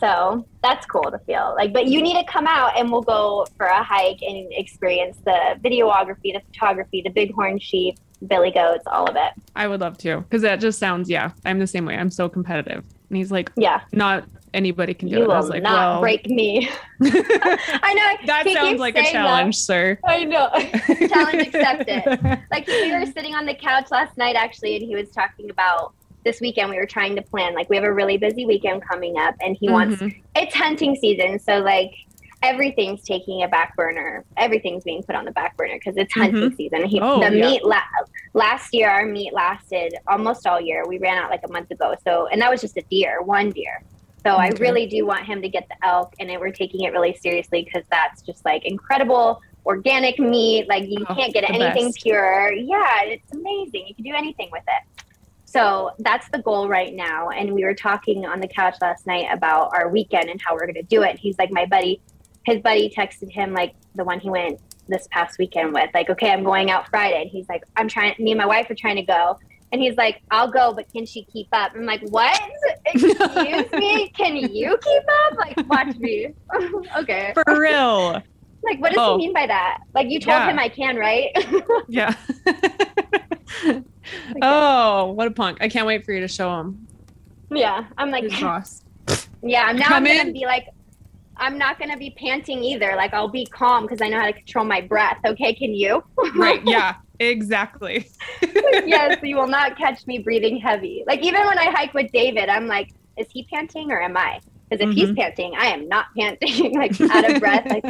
So that's cool to feel. Like, but you need to come out and we'll go for a hike and experience the videography, the photography, the bighorn sheep, billy goats, all of it. I would love to because that just sounds yeah. I'm the same way. I'm so competitive, and he's like, Yeah, not anybody can do you it. I was like, not well, break me. I know. that sounds like a saying that. challenge, sir. I know. Challenge accepted. Like we were sitting on the couch last night actually, and he was talking about this weekend. We were trying to plan. Like we have a really busy weekend coming up, and he wants Mhm. it's hunting season, so like everything's taking a back burner. Everything's being put on the back burner because it's hunting mm-hmm. season. He, Oh, the yeah. meat la- last year, our meat lasted almost all year. We ran out like a month ago, so and that was just a deer, one deer. So I really do want him to get the elk, and it, we're taking it really seriously because that's just like incredible organic meat. Like you Oh, can't get anything best. pure. Yeah, it's amazing. You can do anything with it. So that's the goal right now. And we were talking on the couch last night about our weekend and how we're going to do it. He's like, my buddy, his buddy texted him, like the one he went this past weekend with, like, okay, I'm going out Friday. And he's like, I'm trying, me and my wife are trying to go. And he's like, I'll go, but can she keep up? I'm like, what? Excuse me? Can you keep up? Like, watch me. okay. For real. Like, what does Oh. he mean by that? Like, you told Yeah. him I can, right? Yeah. oh, what a punk. I can't wait for you to show him yeah. I'm like. Yeah, I'm now Come I'm gonna in. be like, I'm not gonna be panting either. Like I'll be calm because I know how to control my breath. Okay, can you? Right. Yeah, exactly. yes, you will not catch me breathing heavy. Like even when I hike with David, I'm like, is he panting or am I? Because if he's Mhm. panting, I am not panting. like out of breath. Like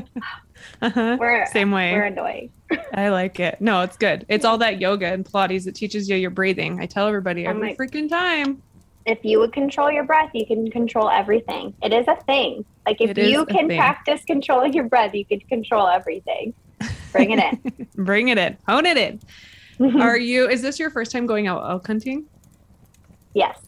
Uh-huh. we're Same way. we're annoying. I like it. No, it's good. It's all that yoga and Pilates that teaches you your breathing. I tell everybody every freaking time. If you would control your breath, you can control everything. It is a thing. Like if It you can practice controlling your breath, you can control everything. Bring it in. Bring it in. Hone it in. Are you, is this your first time going out elk hunting? yes.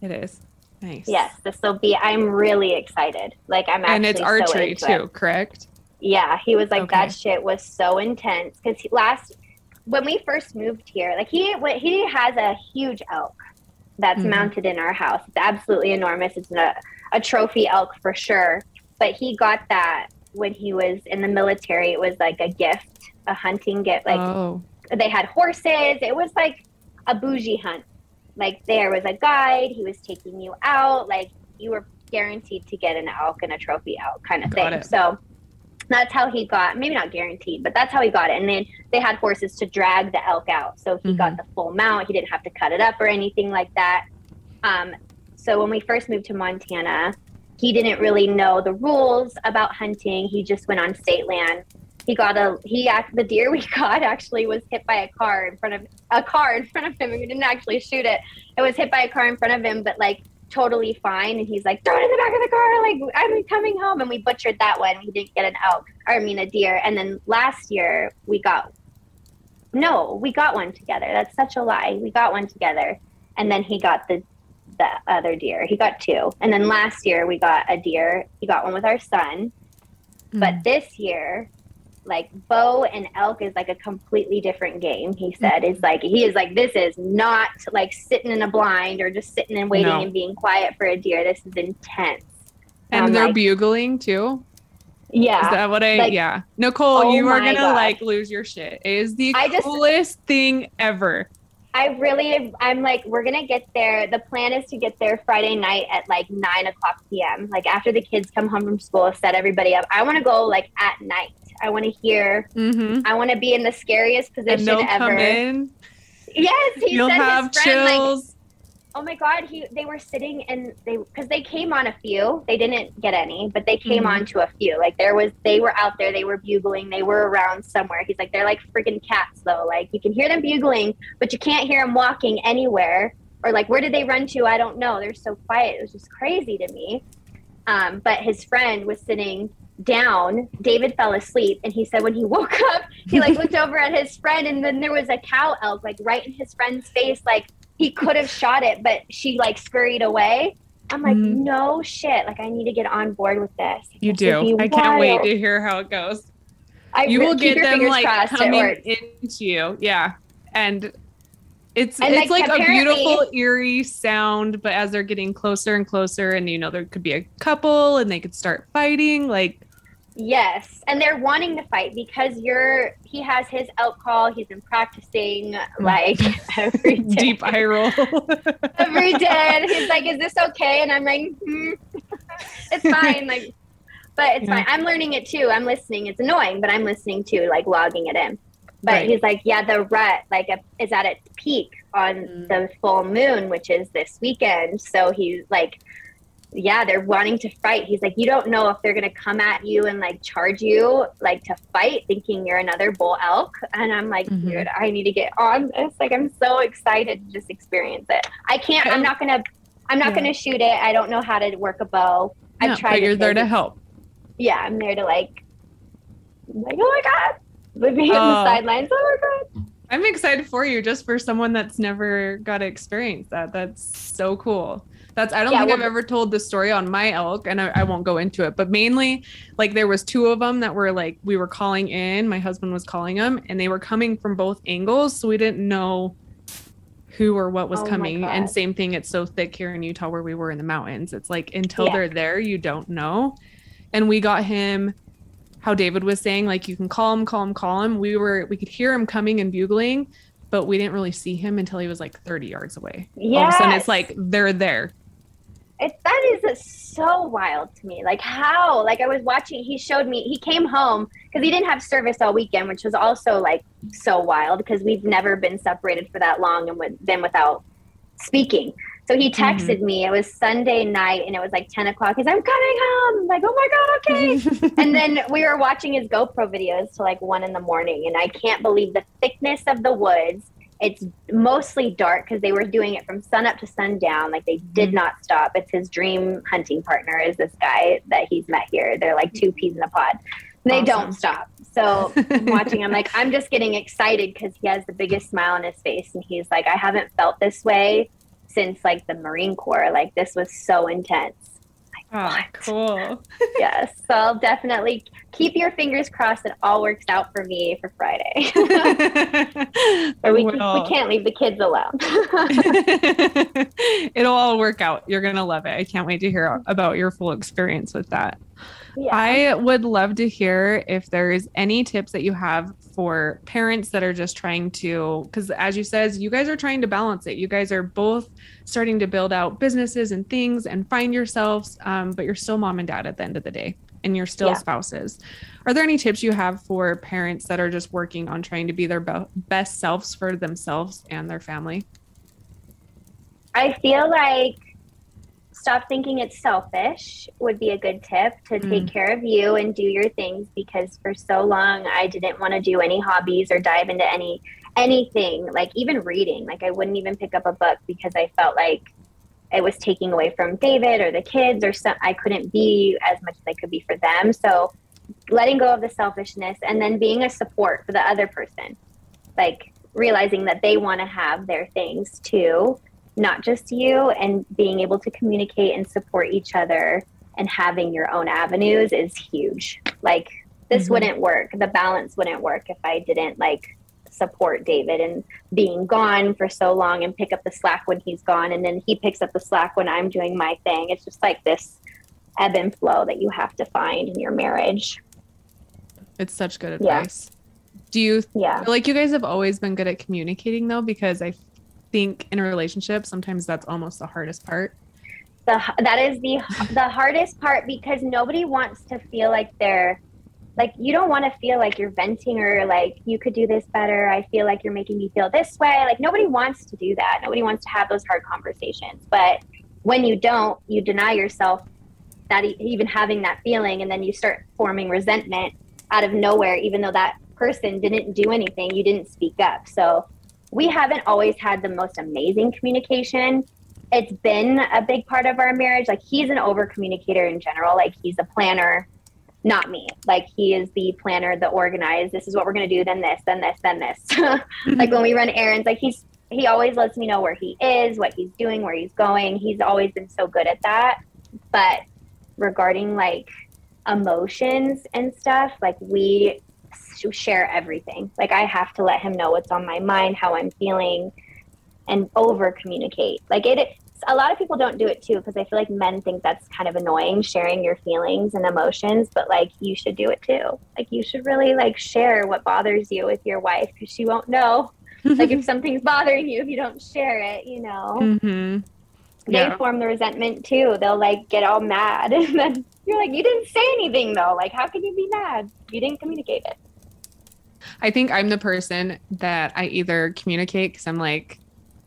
It is. Nice. Yes, this will be. I'm really excited. Like I'm actually And it's so archery into too, it. correct? Yeah, he was like Okay. that shit was so intense because last when we first moved here, like he he has a huge elk that's Mhm. mounted in our house. It's absolutely enormous. It's a a trophy elk for sure. But he got that when he was in the military. It was like a gift, a hunting gift. Like oh, they had horses. It was like a bougie hunt. Like there was a guide. He was taking you out. Like you were guaranteed to get an elk and a trophy elk kind of Got thing. it. So that's how he got. Maybe not guaranteed, but that's how he got it. And then they had horses to drag the elk out. So he got the full mount. He didn't have to cut it up or anything like that. Um, so when we first moved to Montana, he didn't really know the rules about hunting. He just went on state land. He got a he the deer we got actually was hit by a car in front of a car in front of him. and We didn't actually shoot it. It was hit by a car in front of him, but like totally fine. And he's like, throw it in the back of the car. Like I'm coming home, and we butchered that one. He didn't get an elk, or I mean a deer. And then last year we got no, we got one together. That's such a lie. We got one together, and then he got the the other deer. He got two, and then last year we got a deer. He got one with our son. Mm. But this year, like bow and elk is like a completely different game. He said Mm-hmm. it's like he is like this is not like sitting in a blind or just sitting and waiting No. and being quiet for a deer. This is intense. and I'm they're like- bugling too. Yeah. Is that what I? Like- yeah, Nicole, Oh you are gonna gosh. like lose your shit. It is the I just- coolest thing ever. I really, I'm like, we're gonna get there. The plan is to get there Friday night at like nine o'clock p.m. Like after the kids come home from school, set everybody up. I want to go like at night. I want to hear. Mm-hmm. I want to be in the scariest position ever. come in. Yes, he You'll said have his friend like chills. Oh my god, he they were sitting and they because they came on a few. They didn't get any, but they came Mhm. on to a few. Like there was they were out there, they were bugling, they were around somewhere. He's like they're like freaking cats though. Like you can hear them bugling, but you can't hear them walking anywhere. Or like where did they run to? I don't know. They're so quiet. It was just crazy to me. Um, but his friend was sitting down. David fell asleep, and he said when he woke up, he like looked over at his friend, and then there was a cow elk like right in his friend's face. Like he could have shot it, but she like scurried away. I'm like, Mhm. no shit. Like I need to get on board with this. You This do. I can't wait to hear how it goes. I you will get your them like coming into you. Yeah. And it's And, it's like, like, a beautiful eerie sound, but as they're getting closer and closer and you know there could be a couple and they could start fighting, like Yes, and they're wanting to fight because you're. He has his elk call. He's been practicing like every day. deep eye roll. every day. He's like, "Is this okay?" And I'm like, hmm. "It's fine." Like, but it's Yeah. fine. I'm learning it too. I'm listening. It's annoying, but I'm listening too, like logging it in. But Right. he's like, "Yeah, the rut like is at its peak on Mm. the full moon, which is this weekend." So he's like. Yeah, they're wanting to fight. He's like, you don't know if they're gonna come at you and like charge you, like to fight, thinking you're another bull elk. And I'm like, Mhm. dude, I need to get on this. Like, I'm so excited to just experience it. I can't. I'm not gonna. I'm not Yeah. gonna shoot it. I don't know how to work a bow. I've tried. but you're there to help. Yeah, I'm there to like. Like, oh my god, would be on Oh. the sidelines. Oh my god. I'm excited for you just for someone that's never got to experience that. That's so cool. That's I don't Yeah, think I've ever told the story on my elk and I, I won't go into it, but mainly like there was two of them that were like we were calling in, my husband was calling them and they were coming from both angles, so we didn't know who or what was Oh coming. And same thing, it's so thick here in Utah where we were in the mountains. It's like until Yeah. they're there, you don't know. And we got him how David was saying, like you can call him, call him, call him. We were we could hear him coming and bugling, but we didn't really see him until he was like 30 yards away. Yeah. All of a sudden it's like they're there. It, that is so wild to me. Like how? Like I was watching. He showed me. He came home because he didn't have service all weekend, which was also like so wild because we've never been separated for that long and been without speaking. So he texted me. It was Sunday night and it was like ten o'clock. He's, I'm coming home. I'm like, oh my god, okay. and then we were watching his GoPro videos till like one in the morning, and I can't believe the thickness of the woods. It's mostly dark because they were doing it from sun up to sundown. Like they did Mhm. not stop. It's his dream hunting partner is this guy that he's met here. They're like two peas in a pod. They Awesome. don't stop. So I'm watching. I'm like, I'm just getting excited because he has the biggest smile on his face, and he's like, I haven't felt this way since like the Marine Corps. Like this was so intense. Oh, What? cool. yes. So I'll definitely keep your fingers crossed it all works out for me for Friday. or we, can, we can't leave the kids alone. It'll all work out. You're gonna love it. I can't wait to hear about your full experience with that. yeah. I would love to hear if there's any tips that you have for parents that are just trying to, because as you says, you guys are trying to balance it. You guys are both starting to build out businesses and things and find yourselves, um, but you're still mom and dad at the end of the day, and you're still Yeah. spouses. Are there any tips you have for parents that are just working on trying to be their be- best selves for themselves and their family? I feel like stop thinking it's selfish would be a good tip to take Mm. care of you and do your things because for so long I didn't want to do any hobbies or dive into any anything like even reading. Like I wouldn't even pick up a book because I felt like it was taking away from David or the kids or some I couldn't be as much as I could be for them. So letting go of the selfishness and then being a support for the other person. Like realizing that they want to have their things too not just you and being able to communicate and support each other and having your own avenues is huge like this Mhm. wouldn't work the balance wouldn't work if i didn't like support david and being gone for so long and pick up the slack when he's gone and then he picks up the slack when i'm doing my thing it's just like this ebb and flow that you have to find in your marriage It's such good advice. Yeah. advice. Do you yeah like you guys have always been good at communicating though? Because I think in a relationship, sometimes that's almost the hardest part. The that is the the hardest part because nobody wants to feel like they're like you don't want to feel like you're venting or like you could do this better. I feel like you're making me feel this way. Like nobody wants to do that. Nobody wants to have those hard conversations. But when you don't, you deny yourself that even having that feeling and then you start forming resentment out of nowhere even though that person didn't do anything, you didn't speak up. So we haven't always had the most amazing communication. It's been a big part of our marriage. Like he's an over communicator in general. Like he's a planner, not me. Like he is the planner, the organized. This is what we're gonna do. Then this, then this, then this. like when we run errands, like he's he always lets me know where he is, what he's doing, where he's going. He's always been so good at that. But regarding like emotions and stuff, like we share everything. Like I have to let him know what's on my mind, how I'm feeling, and over communicate. Like it, a lot of people don't do it too because I feel like men think that's kind of annoying sharing your feelings and emotions, but like you should do it too. Like you should really like share what bothers you with your wife because she won't know. like if something's bothering you, if you don't share it, you know. Mm-hmm. They yeah. form the resentment too. They'll like get all mad, and then you're like, you didn't say anything though. Like, how can you be mad? You didn't communicate it. I think I'm the person that I either communicate because I'm like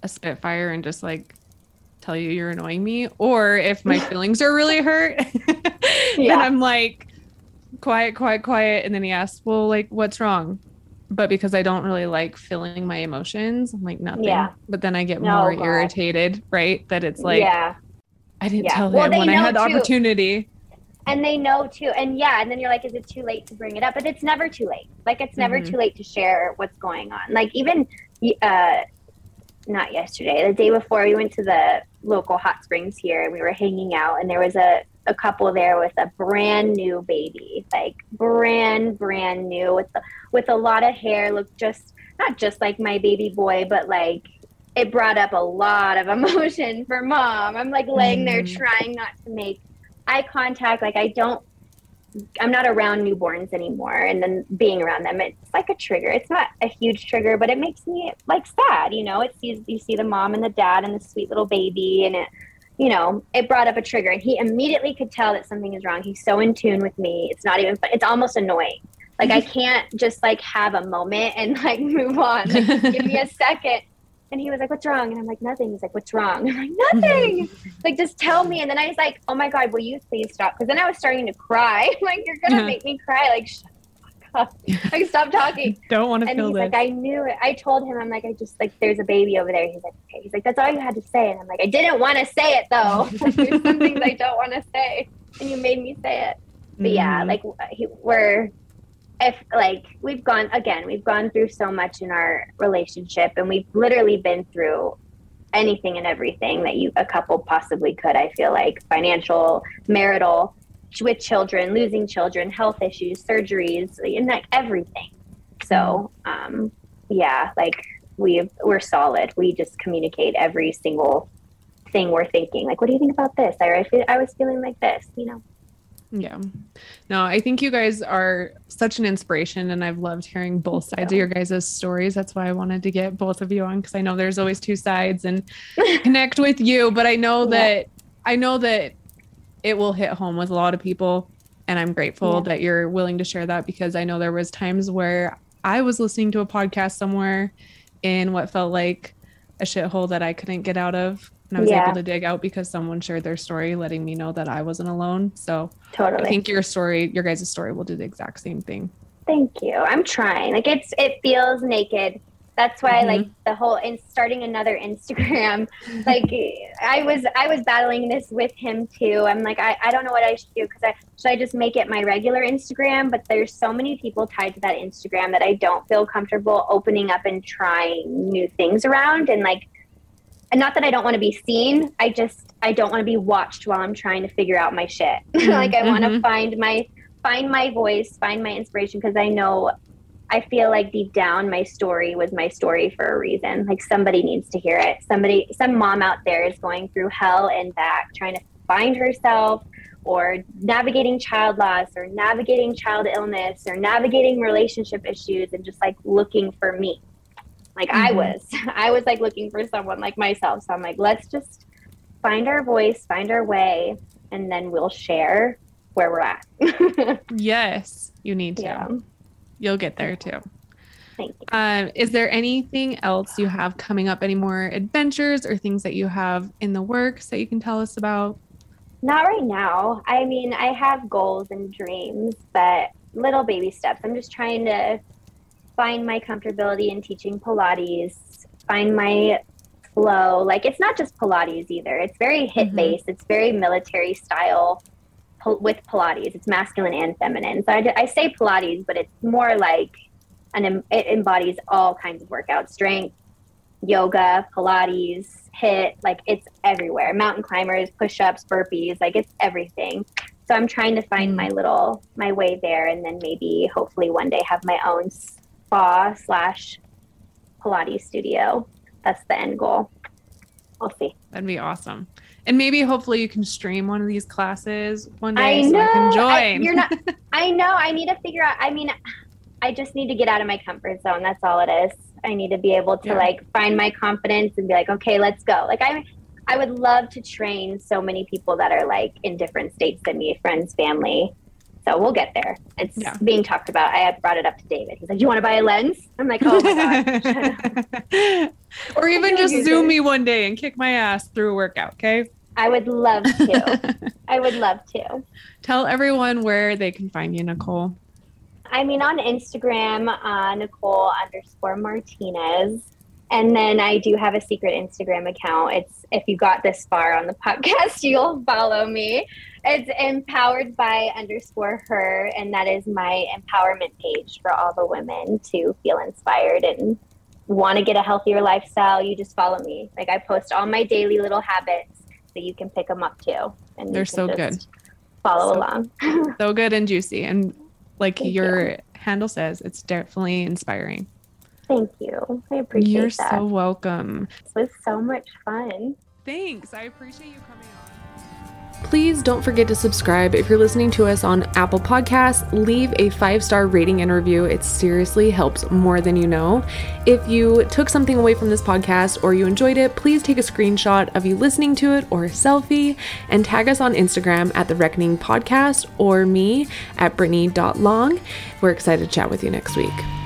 a spitfire and just like tell you you're annoying me, or if my feelings are really hurt, yeah. then I'm like quiet, quiet, quiet. And then he asks, Well, like, what's wrong? But because I don't really like feeling my emotions, I'm like, nothing. Yeah. But then I get no, more God. irritated, right? That it's like, yeah. I didn't yeah. tell well, him when I had the too. opportunity and they know too and yeah and then you're like is it too late to bring it up? But it's never too late. Like it's never mm-hmm. too late to share what's going on. Like even uh not yesterday the day before we went to the local hot springs here and we were hanging out and there was a a couple there with a brand new baby. Like brand brand new with the, with a lot of hair looked just not just like my baby boy but like it brought up a lot of emotion for mom. I'm like laying there mm-hmm. trying not to make eye contact. Like I don't, I'm not around newborns anymore. And then being around them, it's like a trigger. It's not a huge trigger, but it makes me like sad. You know, it's you see the mom and the dad and the sweet little baby, and it, you know, it brought up a trigger. And he immediately could tell that something is wrong. He's so in tune with me. It's not even. It's almost annoying. Like I can't just like have a moment and like move on. Like, give me a second and he was like, What's wrong? And I'm like, Nothing. He's like, What's wrong? I'm like, Nothing. like, just tell me. And then I was like, Oh my God, will you please stop? Because then I was starting to cry. like, You're going to make me cry. Like, shut up. Like, stop talking. Don't want to feel he's this. like, I knew it. I told him, I'm like, I just, like, there's a baby over there. He's like, Okay. He's like, That's all you had to say. And I'm like, I didn't want to say it though. there's some things I don't want to say. And you made me say it. But mm-hmm. yeah, like, he, we're, if like we've gone again we've gone through so much in our relationship and we've literally been through anything and everything that you a couple possibly could i feel like. Financial marital with children losing children health issues surgeries and like everything. So um yeah like we we're solid. We just communicate every single thing we're thinking. Like what do you think about this? I, I was feeling like this you know yeah. No, I think you guys are such an inspiration and I've loved hearing both sides of your guys' stories. That's why I wanted to get both of you on because I know there's always two sides and connect with you, but I know yeah. that I know that it will hit home with a lot of people and I'm grateful yeah. that you're willing to share that because I know there was times where I was listening to a podcast somewhere in what felt like a shithole that I couldn't get out of and I was yeah. able to dig out because someone shared their story, letting me know that I wasn't alone. So totally, I think your story, your guys' story, will do the exact same thing. Thank you. I'm trying. Like it's, it feels naked. That's why, mm-hmm. like the whole and starting another Instagram. like I was, I was battling this with him too. I'm like, I, I don't know what I should do because I should I just make it my regular Instagram. But there's so many people tied to that Instagram that I don't feel comfortable opening up and trying new things around and like and not that I don't want to be seen. I just I don't want to be watched while I'm trying to figure out my shit. Mm-hmm. like I want to mm-hmm. find my find my voice, find my inspiration because I know I feel like deep down my story was my story for a reason. Like somebody needs to hear it. Somebody some mom out there is going through hell and back trying to find herself or navigating child loss or navigating child illness or navigating relationship issues and just like looking for me Like I was, I was like looking for someone like myself. So I'm like, let's just find our voice, find our way, and then we'll share where we're at. Yes, you need to. yeah. You'll get there too. Thank you. Um, is there anything else you have coming up? Any more adventures or things that you have in the works that you can tell us about? Not right now. I mean, I have goals and dreams, but little baby steps. I'm just trying to find my comfortability in teaching Pilates, find my flow. Like, it's not just Pilates either, it's very mm-hmm. HIIT based, it's very military style with Pilates. It's masculine and feminine. So I, I say Pilates, but it's more like an, em- it embodies all kinds of workouts strength, yoga, Pilates, HIIT, like it's everywhere. Mountain climbers, push ups, burpees, like it's everything. So I'm trying to find mm. my little my way there, and then maybe hopefully one day have my own spa slash Pilates studio. That's the end goal. We'll see. That'd be awesome. And maybe hopefully you can stream one of these classes one day I so know. I can I- join. you're not. I know. I need to figure out. I mean, I just need to get out of my comfort zone. That's all it is. I need to be able to Yeah. like find my confidence and be like, okay, let's go. Like I, I would love to train so many people that are like in different states than me, friends, family. So we'll get there. It's Yeah. being talked about. I had brought it up to David. He's like, "Do you want to buy a lens?" I'm like, "Oh my god." or even just zoom there. me one day and kick my ass through a workout, okay? I would love to. I would love to. Tell everyone where they can find you, Nicole. I mean, on Instagram, uh, Nicole underscore Martinez. And then I do have a secret Instagram account. It's if you got this far on the podcast, you'll follow me. It's empowered by underscore her, and that is my empowerment page for all the women to feel inspired and want to get a healthier lifestyle. You just follow me. Like I post all my daily little habits, so you can pick them up too. And They're so good. Follow So- along. So good and juicy. And like Thank your handle says, it's definitely inspiring. Thank you. I appreciate that. You're that. so welcome. This was so much fun. Thanks. I appreciate you coming. Please don't forget to subscribe. If you're listening to us on Apple Podcasts, leave a five star rating and review. It seriously helps more than you know. If you took something away from this podcast or you enjoyed it, please take a screenshot of you listening to it or a selfie and tag us on Instagram at The Reckoning Podcast or me at Brittany.long. We're excited to chat with you next week.